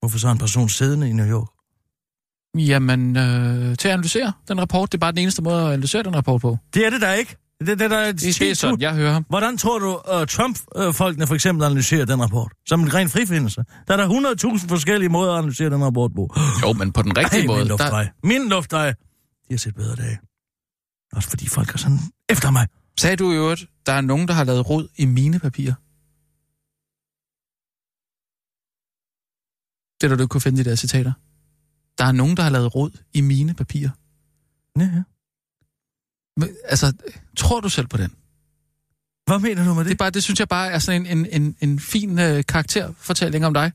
[SPEAKER 5] Hvorfor så er en person siddende i New York?
[SPEAKER 2] Jamen, øh, til at analysere den rapport, det er bare den eneste måde at analysere den rapport på.
[SPEAKER 5] Det er det der ikke. Det, det, der er
[SPEAKER 2] Det, det er sådan, jeg hører ham.
[SPEAKER 5] Hvordan tror du, uh, Trump-folkene for eksempel analyserer den rapport? Som en ren frifindelse. Der er der 100.000 forskellige måder at analysere den rapport på.
[SPEAKER 2] Jo, men på den rigtige
[SPEAKER 5] Ej,
[SPEAKER 2] måde.
[SPEAKER 5] min
[SPEAKER 2] Der,
[SPEAKER 5] luftdrej. Min luftdrej. De har set bedre dage. Også fordi folk er sådan efter mig.
[SPEAKER 2] sagde du jo, at der er nogen, der har lavet rod i mine papirer. Det er du ikke kunne finde de der citater. Der er nogen, der har lavet rod i mine papirer.
[SPEAKER 5] Ja, ja.
[SPEAKER 2] Men, altså, tror du selv på den?
[SPEAKER 5] Hvad mener du med
[SPEAKER 2] Det,
[SPEAKER 5] det?
[SPEAKER 2] er bare, det synes jeg bare er sådan en, en, en, en fin øh, karakterfortælling om dig.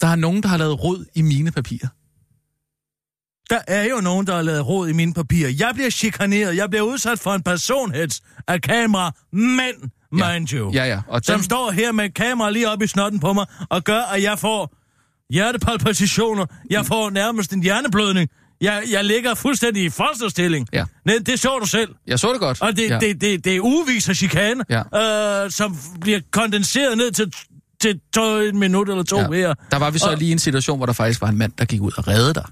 [SPEAKER 2] Der er nogen, der har lavet rod i mine papirer.
[SPEAKER 5] Der er jo nogen, der har lavet råd i mine papirer. Jeg bliver chikaneret. Jeg bliver udsat for en personheds af kamera. Men, mind you.
[SPEAKER 2] Ja, ja. Og
[SPEAKER 5] Som
[SPEAKER 2] den,
[SPEAKER 5] står her med kamera lige op i snotten på mig, og gør, at jeg får hjertepalpitationer. Jeg får nærmest en hjerneblødning. Jeg, jeg ligger fuldstændig i fosterstilling.
[SPEAKER 2] Ja.
[SPEAKER 5] Nej, det så du selv.
[SPEAKER 2] jeg så det godt.
[SPEAKER 5] Og det,
[SPEAKER 2] ja.
[SPEAKER 5] ja. det, det, det er uvis af chikane,
[SPEAKER 2] Ja.
[SPEAKER 5] øh, som bliver kondenseret ned til, til to, en minut eller to
[SPEAKER 2] ja.
[SPEAKER 5] ja. her.
[SPEAKER 2] Der var vi så
[SPEAKER 5] Og-
[SPEAKER 2] lige i en situation, hvor der faktisk var en mand, der gik ud og reddede dig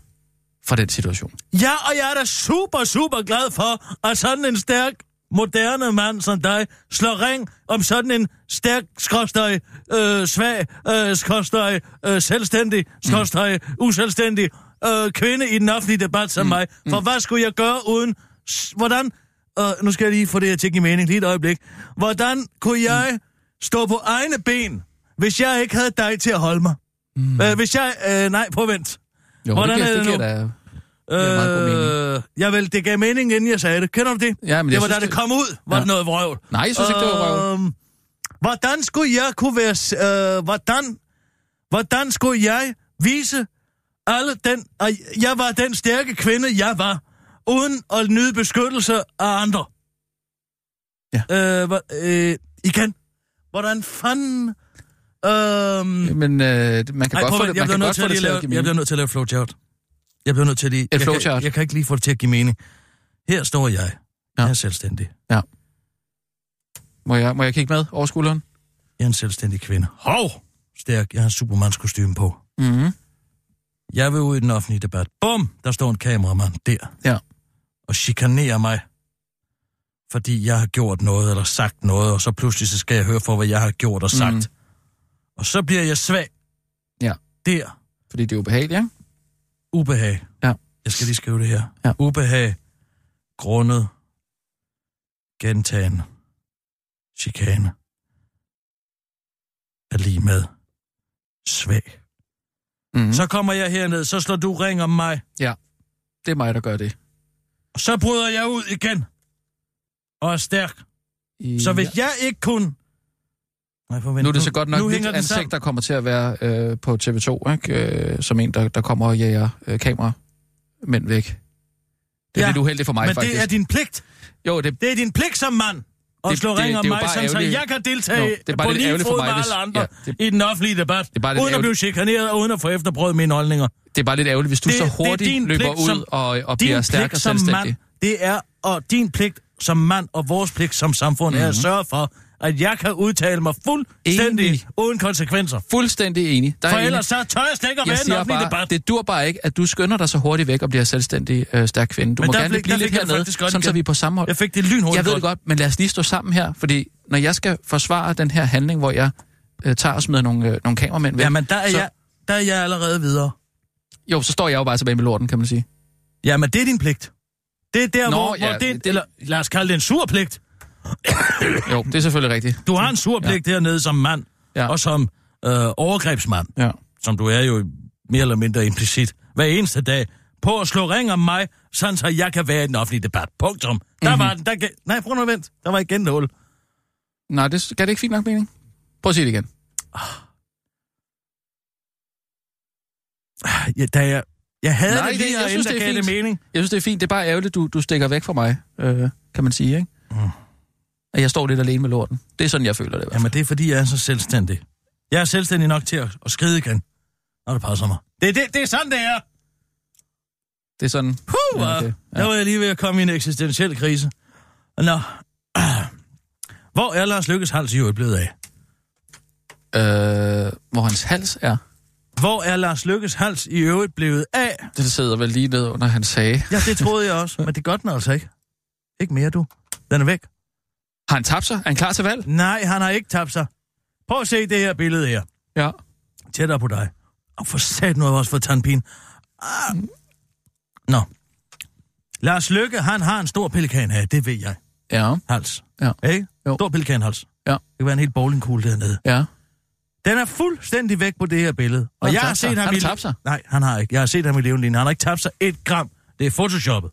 [SPEAKER 2] fra den situation.
[SPEAKER 5] Ja, og jeg er da super, super glad for, at sådan en stærk, moderne mand som dig slår ring om sådan en stærk, skråstøj, øh, svag, øh, skråstøj, øh, selvstændig, skråstøj, uselvstændig øh, kvinde i den offentlige debat som mm. mig. For hvad skulle jeg gøre uden... Hvordan... Øh, nu skal jeg lige få det her at give mening lige et øjeblik. Hvordan kunne jeg stå på egne ben, hvis jeg ikke havde dig til at holde mig? Mm. Øh, hvis jeg... Øh, nej, på vent.
[SPEAKER 2] Jo,
[SPEAKER 5] Hvordan
[SPEAKER 2] det, giver,
[SPEAKER 5] er det
[SPEAKER 2] det,
[SPEAKER 5] nu?
[SPEAKER 2] giver da, god mening.
[SPEAKER 5] Øh, ja vel, det gav mening, inden jeg sagde det. Kender du det?
[SPEAKER 2] Ja, men
[SPEAKER 5] det var
[SPEAKER 2] synes,
[SPEAKER 5] da det kom ud, var
[SPEAKER 2] Ja.
[SPEAKER 5] det noget vrøvl.
[SPEAKER 2] Nej, jeg synes ikke, det var vrøvl.
[SPEAKER 5] Øhm, hvordan skulle jeg kunne være... Øh, hvordan, hvordan skulle jeg vise alle den... At jeg var den stærke kvinde, jeg var, uden at nyde beskyttelse af andre?
[SPEAKER 2] Ja.
[SPEAKER 5] Øh, hva, øh, igen. Hvordan fanden... Øhm,
[SPEAKER 2] Men øh, man kan
[SPEAKER 5] Ej,
[SPEAKER 2] godt få det,
[SPEAKER 5] jeg
[SPEAKER 2] man
[SPEAKER 5] bliver
[SPEAKER 2] kan
[SPEAKER 5] nødt
[SPEAKER 2] godt
[SPEAKER 5] til
[SPEAKER 2] få
[SPEAKER 5] at
[SPEAKER 2] det til at give
[SPEAKER 5] jeg bliver nødt til at lave flowchart. Jeg bliver nødt til at lige... jeg,
[SPEAKER 2] flowchart?
[SPEAKER 5] Kan, jeg kan ikke lige få det til at give mening. Her står jeg.
[SPEAKER 2] Ja.
[SPEAKER 5] Jeg er selvstændig.
[SPEAKER 2] Må jeg, må jeg kigge med over skulderen?
[SPEAKER 5] Jeg er en selvstændig kvinde. Hov! Stærk. Jeg har Supermans kostume på.
[SPEAKER 2] Mm-hmm.
[SPEAKER 5] Jeg vil ud i den offentlige debat. Bum! Der står en kameramand der.
[SPEAKER 2] Ja.
[SPEAKER 5] Og chikanerer mig. Fordi jeg har gjort noget eller sagt noget, og så pludselig så skal jeg høre for, hvad jeg har gjort og sagt. Mm. Og så bliver jeg svag.
[SPEAKER 2] Ja.
[SPEAKER 5] Der.
[SPEAKER 2] Fordi det er ubehageligt, ikke?
[SPEAKER 5] Ubehag.
[SPEAKER 2] Ja.
[SPEAKER 5] Jeg skal lige skrive det her.
[SPEAKER 2] Ja.
[SPEAKER 5] Ubehag. Grundet. Gentagen. Chikane. Er lige med. Svag.
[SPEAKER 2] Mm-hmm.
[SPEAKER 5] Så kommer jeg herned, så slår du ring om mig.
[SPEAKER 2] Det er mig, der gør det.
[SPEAKER 5] Og så bryder jeg ud igen. Og er stærk.
[SPEAKER 2] I,
[SPEAKER 5] Så hvis jeg ikke kunne... Nej.
[SPEAKER 2] Nu er det så godt nok
[SPEAKER 5] nu
[SPEAKER 2] mit ansigt,
[SPEAKER 5] sammen.
[SPEAKER 2] der kommer til at være øh, på TV2, ikke? Øh, som en, der, der kommer og jager øh, kamera mænd væk. Det er
[SPEAKER 5] Ja,
[SPEAKER 2] lidt uheldigt for mig,
[SPEAKER 5] Men
[SPEAKER 2] faktisk.
[SPEAKER 5] det er din pligt.
[SPEAKER 2] Jo, det,
[SPEAKER 5] Det er din pligt som mand. Og
[SPEAKER 2] Det-
[SPEAKER 5] slå
[SPEAKER 2] det-
[SPEAKER 5] ring om
[SPEAKER 2] det
[SPEAKER 5] mig, sådan, så jeg kan deltage
[SPEAKER 2] Nå, det er bare
[SPEAKER 5] på
[SPEAKER 2] lidt
[SPEAKER 5] lige fod
[SPEAKER 2] mig,
[SPEAKER 5] med alle andre
[SPEAKER 2] ja, det-
[SPEAKER 5] i den offentlige debat.
[SPEAKER 2] er bare
[SPEAKER 5] uden at blive chikaneret og uden at få efterprøvet mine holdninger.
[SPEAKER 2] det er bare lidt ærgerligt, hvis du
[SPEAKER 5] Det-
[SPEAKER 2] så
[SPEAKER 5] det
[SPEAKER 2] hurtigt løber ud
[SPEAKER 5] som-
[SPEAKER 2] og, og bliver stærk og selvstændig.
[SPEAKER 5] mand, det er, og din pligt som mand og vores pligt som samfund mm-hmm. er at
[SPEAKER 2] Mhm.
[SPEAKER 5] sørge for, at jeg kan udtale mig fuldstændig
[SPEAKER 2] Enig.
[SPEAKER 5] uden konsekvenser.
[SPEAKER 2] Fuldstændig enig. Der er
[SPEAKER 5] For
[SPEAKER 2] enig.
[SPEAKER 5] ellers så tør jeg slet ikke at være den
[SPEAKER 2] bare,
[SPEAKER 5] debat.
[SPEAKER 2] det dur bare ikke, at du skynder dig så hurtigt væk og bliver selvstændig øh, stærk kvinde. Du
[SPEAKER 5] Men
[SPEAKER 2] må gerne
[SPEAKER 5] fik-
[SPEAKER 2] blive lidt hernede, sådan så
[SPEAKER 5] igen.
[SPEAKER 2] vi er på samme hold.
[SPEAKER 5] Jeg fik det lynhurtigt
[SPEAKER 2] Jeg ved
[SPEAKER 5] godt.
[SPEAKER 2] det godt, men lad os lige stå sammen her, fordi når jeg skal forsvare den her handling, hvor jeg øh, tager og smider nogle, øh, nogle kameramænd væk,
[SPEAKER 5] Jamen, der er,
[SPEAKER 2] så,
[SPEAKER 5] jeg, der er jeg allerede videre.
[SPEAKER 2] jo, så står jeg jo bare tilbage med lorten, kan man sige.
[SPEAKER 5] Jamen, det er din pligt. Det er der,
[SPEAKER 2] Nå,
[SPEAKER 5] hvor,
[SPEAKER 2] ja,
[SPEAKER 5] hvor det,
[SPEAKER 2] det-
[SPEAKER 5] eller lad os kalde det en sur pligt.
[SPEAKER 2] Jo, det er selvfølgelig rigtigt.
[SPEAKER 5] Du har en sur pligt ja. dernede som mand,
[SPEAKER 2] Ja.
[SPEAKER 5] og som øh, overgrebsmand,
[SPEAKER 2] Ja.
[SPEAKER 5] som du er jo mere eller mindre implicit, hver eneste dag, på at slå ring om mig, sådan så jeg kan være i den offentlige debat. Punktum. Der
[SPEAKER 2] Mhm.
[SPEAKER 5] mm-hmm. var den, der. Nej, prøv nu vent. Der var igen nul.
[SPEAKER 2] Nej, det, gav det ikke fint nok mening? Prøv at sige det igen.
[SPEAKER 5] Ja, da jeg, jeg havde
[SPEAKER 2] Nej,
[SPEAKER 5] det lige
[SPEAKER 2] jeg
[SPEAKER 5] herinde,
[SPEAKER 2] synes, det er fint.
[SPEAKER 5] mening.
[SPEAKER 2] Jeg synes, det er fint. Det er bare ærgerligt, du, du stikker væk fra mig, øh, kan man sige, ikke? Mm. At jeg står lidt alene med lorten. Det er sådan, jeg føler det.
[SPEAKER 5] Jamen, det er fordi, jeg er så selvstændig. Jeg er selvstændig nok til at, at skride igen, når det passer mig. Det, det, det er sådan, det er.
[SPEAKER 2] Det er sådan...
[SPEAKER 5] Puh,
[SPEAKER 2] Ja,
[SPEAKER 5] ja,
[SPEAKER 2] okay.
[SPEAKER 5] Der var jeg lige ved at komme i en eksistentiel krise. Nå. Hvor er Lars Lykkes hals i øvrigt blevet af?
[SPEAKER 2] Øh, hvor hans hals er.
[SPEAKER 5] Hvor er Lars Lykkes hals i øvrigt blevet af?
[SPEAKER 2] Det sidder vel lige ned under hans sage.
[SPEAKER 5] Ja, det troede jeg også, men det gør den altså ikke. Ikke mere, du. Den er væk.
[SPEAKER 2] Har han tabt sig? Er han klar til valg?
[SPEAKER 5] Nej, han har ikke tabt sig. Prøv at se det her billede her.
[SPEAKER 2] Ja.
[SPEAKER 5] Tættere på dig. Og for sat nu har jeg også fået tandpine. Ah. Nå. Lars Lykke, han har en stor pelikan her, det ved jeg.
[SPEAKER 2] Ja.
[SPEAKER 5] Hals.
[SPEAKER 2] Ja.
[SPEAKER 5] Ikke?
[SPEAKER 2] Jo.
[SPEAKER 5] Stor pelikanhals.
[SPEAKER 2] Ja.
[SPEAKER 5] Det kan være en helt bowlingkugle dernede.
[SPEAKER 2] Ja.
[SPEAKER 5] Den er fuldstændig væk på det her billede. Og
[SPEAKER 2] han
[SPEAKER 5] jeg har
[SPEAKER 2] tabt sig?
[SPEAKER 5] set ham
[SPEAKER 2] Han
[SPEAKER 5] i...
[SPEAKER 2] tabt sig?
[SPEAKER 5] Nej, han har ikke. Jeg har set ham i levende. Han har ikke tabt sig et gram. Det er photoshoppet.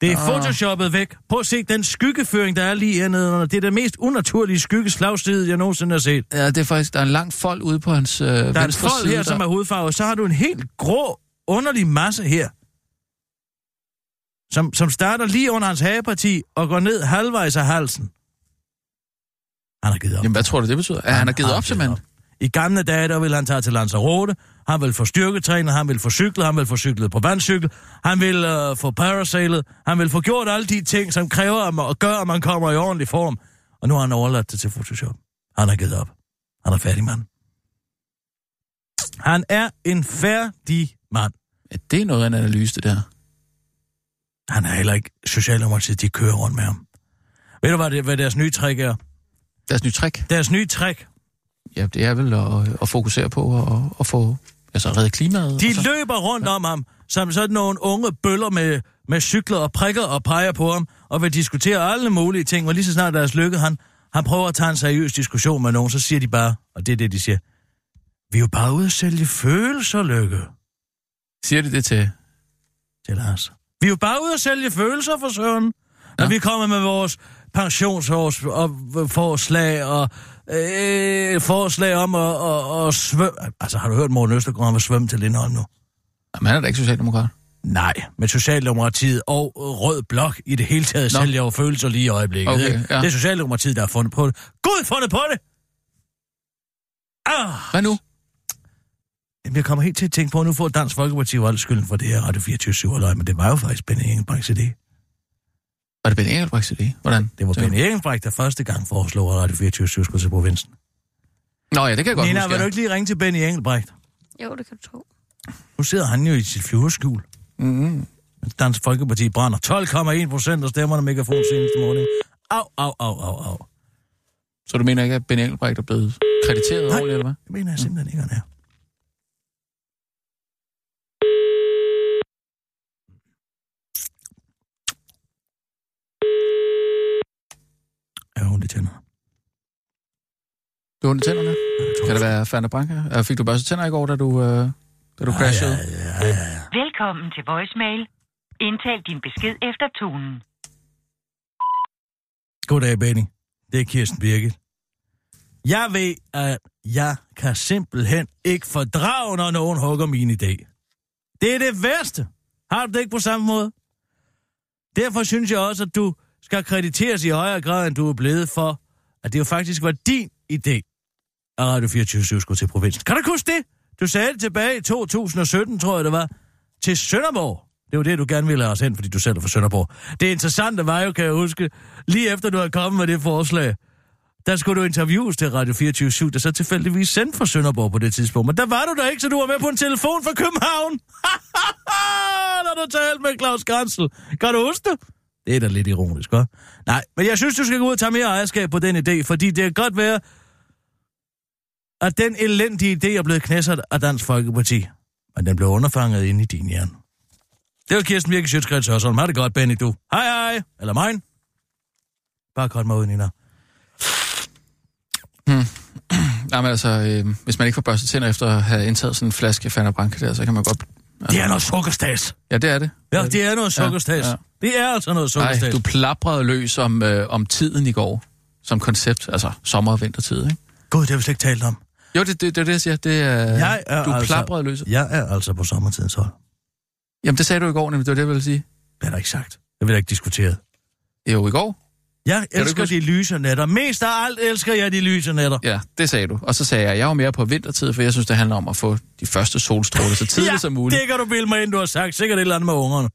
[SPEAKER 5] Det er
[SPEAKER 2] Ah.
[SPEAKER 5] photoshoppet væk. Prøv at se den skyggeføring, der er lige hernede. Det er den mest unaturlige skyggeslagside, jeg nogensinde har set.
[SPEAKER 2] Ja, det er faktisk... Der er en lang fold ude på hans øh,
[SPEAKER 5] Der er en fold
[SPEAKER 2] side.
[SPEAKER 5] her,
[SPEAKER 2] der.
[SPEAKER 5] som er hovedfarve. Så har du en helt grå, underlig masse her. Som, som starter lige under hans hageparti og går ned halvvejs af halsen. Han har givet op.
[SPEAKER 2] Jamen, hvad tror du, det betyder? Ja, han har givet op, simpelthen.
[SPEAKER 5] I gamle dage, der ville han tage til Lanzarote. Han vil få styrketræner, han vil få cyklet, han vil få cyklet på vandcykel, han vil øh, få parasailet, han vil få gjort alle de ting, som kræver at, at gøre, at man kommer i ordentlig form. Og nu har han overladt det til Photoshop. Han har givet op. Han er færdig mand. Han er en færdig mand.
[SPEAKER 2] Ja, det er noget af en analyse, det der.
[SPEAKER 5] Han er heller ikke Socialdemokratiet, de kører rundt med ham. Ved du, hvad, det, hvad deres nye trick er?
[SPEAKER 2] Deres nye trick,
[SPEAKER 5] Deres nye trick,
[SPEAKER 2] ja, det er vel at, at fokusere på at, at få... Altså, redde klimaet.
[SPEAKER 5] De
[SPEAKER 2] og så-
[SPEAKER 5] løber rundt om ham, som sådan nogle unge bøller med, med cykler og prikker og peger på ham, og vil diskutere alle mulige ting, og lige så snart deres lykke, han, han prøver at tage en seriøs diskussion med nogen, så siger de bare, og det er det, de siger, vi er jo bare ude at sælge følelser, Lykke,
[SPEAKER 2] Siger de det til...
[SPEAKER 5] til Lars. Vi er jo bare ude at sælge følelser for søren, når
[SPEAKER 2] Ja.
[SPEAKER 5] vi kommer med vores pensionsårs og forslag og øh, forslag om at, at, at svømme. Altså, har du hørt Morten Østergaard om at svømme til Lindholm nu?
[SPEAKER 2] Jamen, han er da ikke socialdemokrat.
[SPEAKER 5] Nej, med Socialdemokratiet og Rød Blok i det hele taget
[SPEAKER 2] Nå.
[SPEAKER 5] sælger jo følelser lige i øjeblikket.
[SPEAKER 2] Okay, ja.
[SPEAKER 5] Det er Socialdemokratiet, der har fundet på det. Gud, fundet på det! Ah,
[SPEAKER 2] Hvad nu?
[SPEAKER 5] Jamen, jeg kommer helt til at tænke på, at nu får Dansk Folkeparti jo al skylden for det her Radio 24 løg, men det var jo faktisk Benny Engelbrechts idé.
[SPEAKER 2] Var det Ben Engelbrechts idé? Hvordan?
[SPEAKER 5] Det var Benny Engelbrecht, der første gang foreslog, at Radio 24 skulle til provinsen.
[SPEAKER 2] Nå ja, det kan jeg godt
[SPEAKER 5] Nina,
[SPEAKER 2] huske.
[SPEAKER 5] vil du ikke lige ringe til Benny Engelbrecht?
[SPEAKER 4] Jo, det kan du tro.
[SPEAKER 5] Nu sidder han jo i sit flyverskjul.
[SPEAKER 2] Mm-hmm.
[SPEAKER 5] Dansk Folkeparti brænder 12,1 procent af stemmerne megafon seneste morgen. Au, au, au, au, au.
[SPEAKER 2] Så du mener ikke, at Ben Engelbrecht er blevet krediteret
[SPEAKER 5] Nej.
[SPEAKER 2] ordentligt, eller hvad?
[SPEAKER 5] Det mener jeg simpelthen ikke, han er. Ja, hun det tænder.
[SPEAKER 2] Du har ondt i tænderne? Kan det være Fanta Branca? Øh, Fik du børstet tænder i går, da du, øh, da du crashede?
[SPEAKER 5] Ja, ja, ja.
[SPEAKER 9] Velkommen til voicemail. Indtal din besked efter tonen.
[SPEAKER 5] Goddag, Benny. Det er Kirsten Birgit. Jeg ved, at jeg kan simpelthen ikke fordrage, når nogen hugger min idé. Det er det værste. Har du det ikke på samme måde? Derfor synes jeg også, at du skal krediteres i højere grad, end du er blevet for, at det jo faktisk var din idé, at Radio 24 skulle til provinsen. Kan du huske det? Du sagde det tilbage i 2017, tror jeg det var, til Sønderborg. Det var det, du gerne ville have os hen, fordi du selv er fra Sønderborg. Det interessante var jo, kan jeg huske, lige efter du havde kommet med det forslag, der skulle du interviews til Radio 24 der så tilfældigvis sendte fra Sønderborg på det tidspunkt. Men der var du der ikke, så du var med på en telefon fra København. Når du talte med Claus Gransel. Kan du huske det? Det er da lidt ironisk, hva'? Nej, men jeg synes, du skal gå ud og tage mere ejerskab på den idé, fordi det kan godt være, at den elendige idé er blevet knæsset af Dansk Folkeparti. Men den blev underfanget ind i din hjerne. Det var Kirsten Birke Sjøtskreds Hørsholm. Har det godt, Benny, du. Hej, hej. Eller mig. Bare kort mig ud, Nina. Hmm.
[SPEAKER 2] Jamen altså, øh, hvis man ikke får børstet tænder efter at have indtaget sådan en flaske Fanna Branca der, så kan man godt...
[SPEAKER 5] Det er noget sukkerstas.
[SPEAKER 2] Ja, det er det.
[SPEAKER 5] Ja, det er noget sukkerstas.
[SPEAKER 2] Ja,
[SPEAKER 5] Ja. Det er altså noget
[SPEAKER 2] Nej,
[SPEAKER 5] sukkerstas.
[SPEAKER 2] du plaprede løs om, øh, om tiden i går, som koncept, altså sommer- og vintertid, ikke?
[SPEAKER 5] Gud, det har vi slet ikke talt om.
[SPEAKER 2] Jo, det, det, det er det, jeg siger. Det er,
[SPEAKER 5] Jeg er
[SPEAKER 2] du
[SPEAKER 5] altså-
[SPEAKER 2] plaprede løs.
[SPEAKER 5] Jeg er altså på sommertidens hold.
[SPEAKER 2] Jamen, det sagde du i går, nemlig. Det var det, jeg ville sige.
[SPEAKER 5] Det er ikke sagt. Det vil jeg ikke diskutere.
[SPEAKER 2] Jo, i går.
[SPEAKER 5] Jeg elsker de lyse nætter. Mest af alt elsker jeg de lyse nætter.
[SPEAKER 2] Ja, det sagde du. Og så sagde jeg, jeg var mere på vintertid, for jeg synes, det handler om at få de første solstråler så tidligt
[SPEAKER 5] ja,
[SPEAKER 2] som muligt.
[SPEAKER 5] det kan du bilde mig ind, du har sagt. Sikkert et eller andet med ungerne.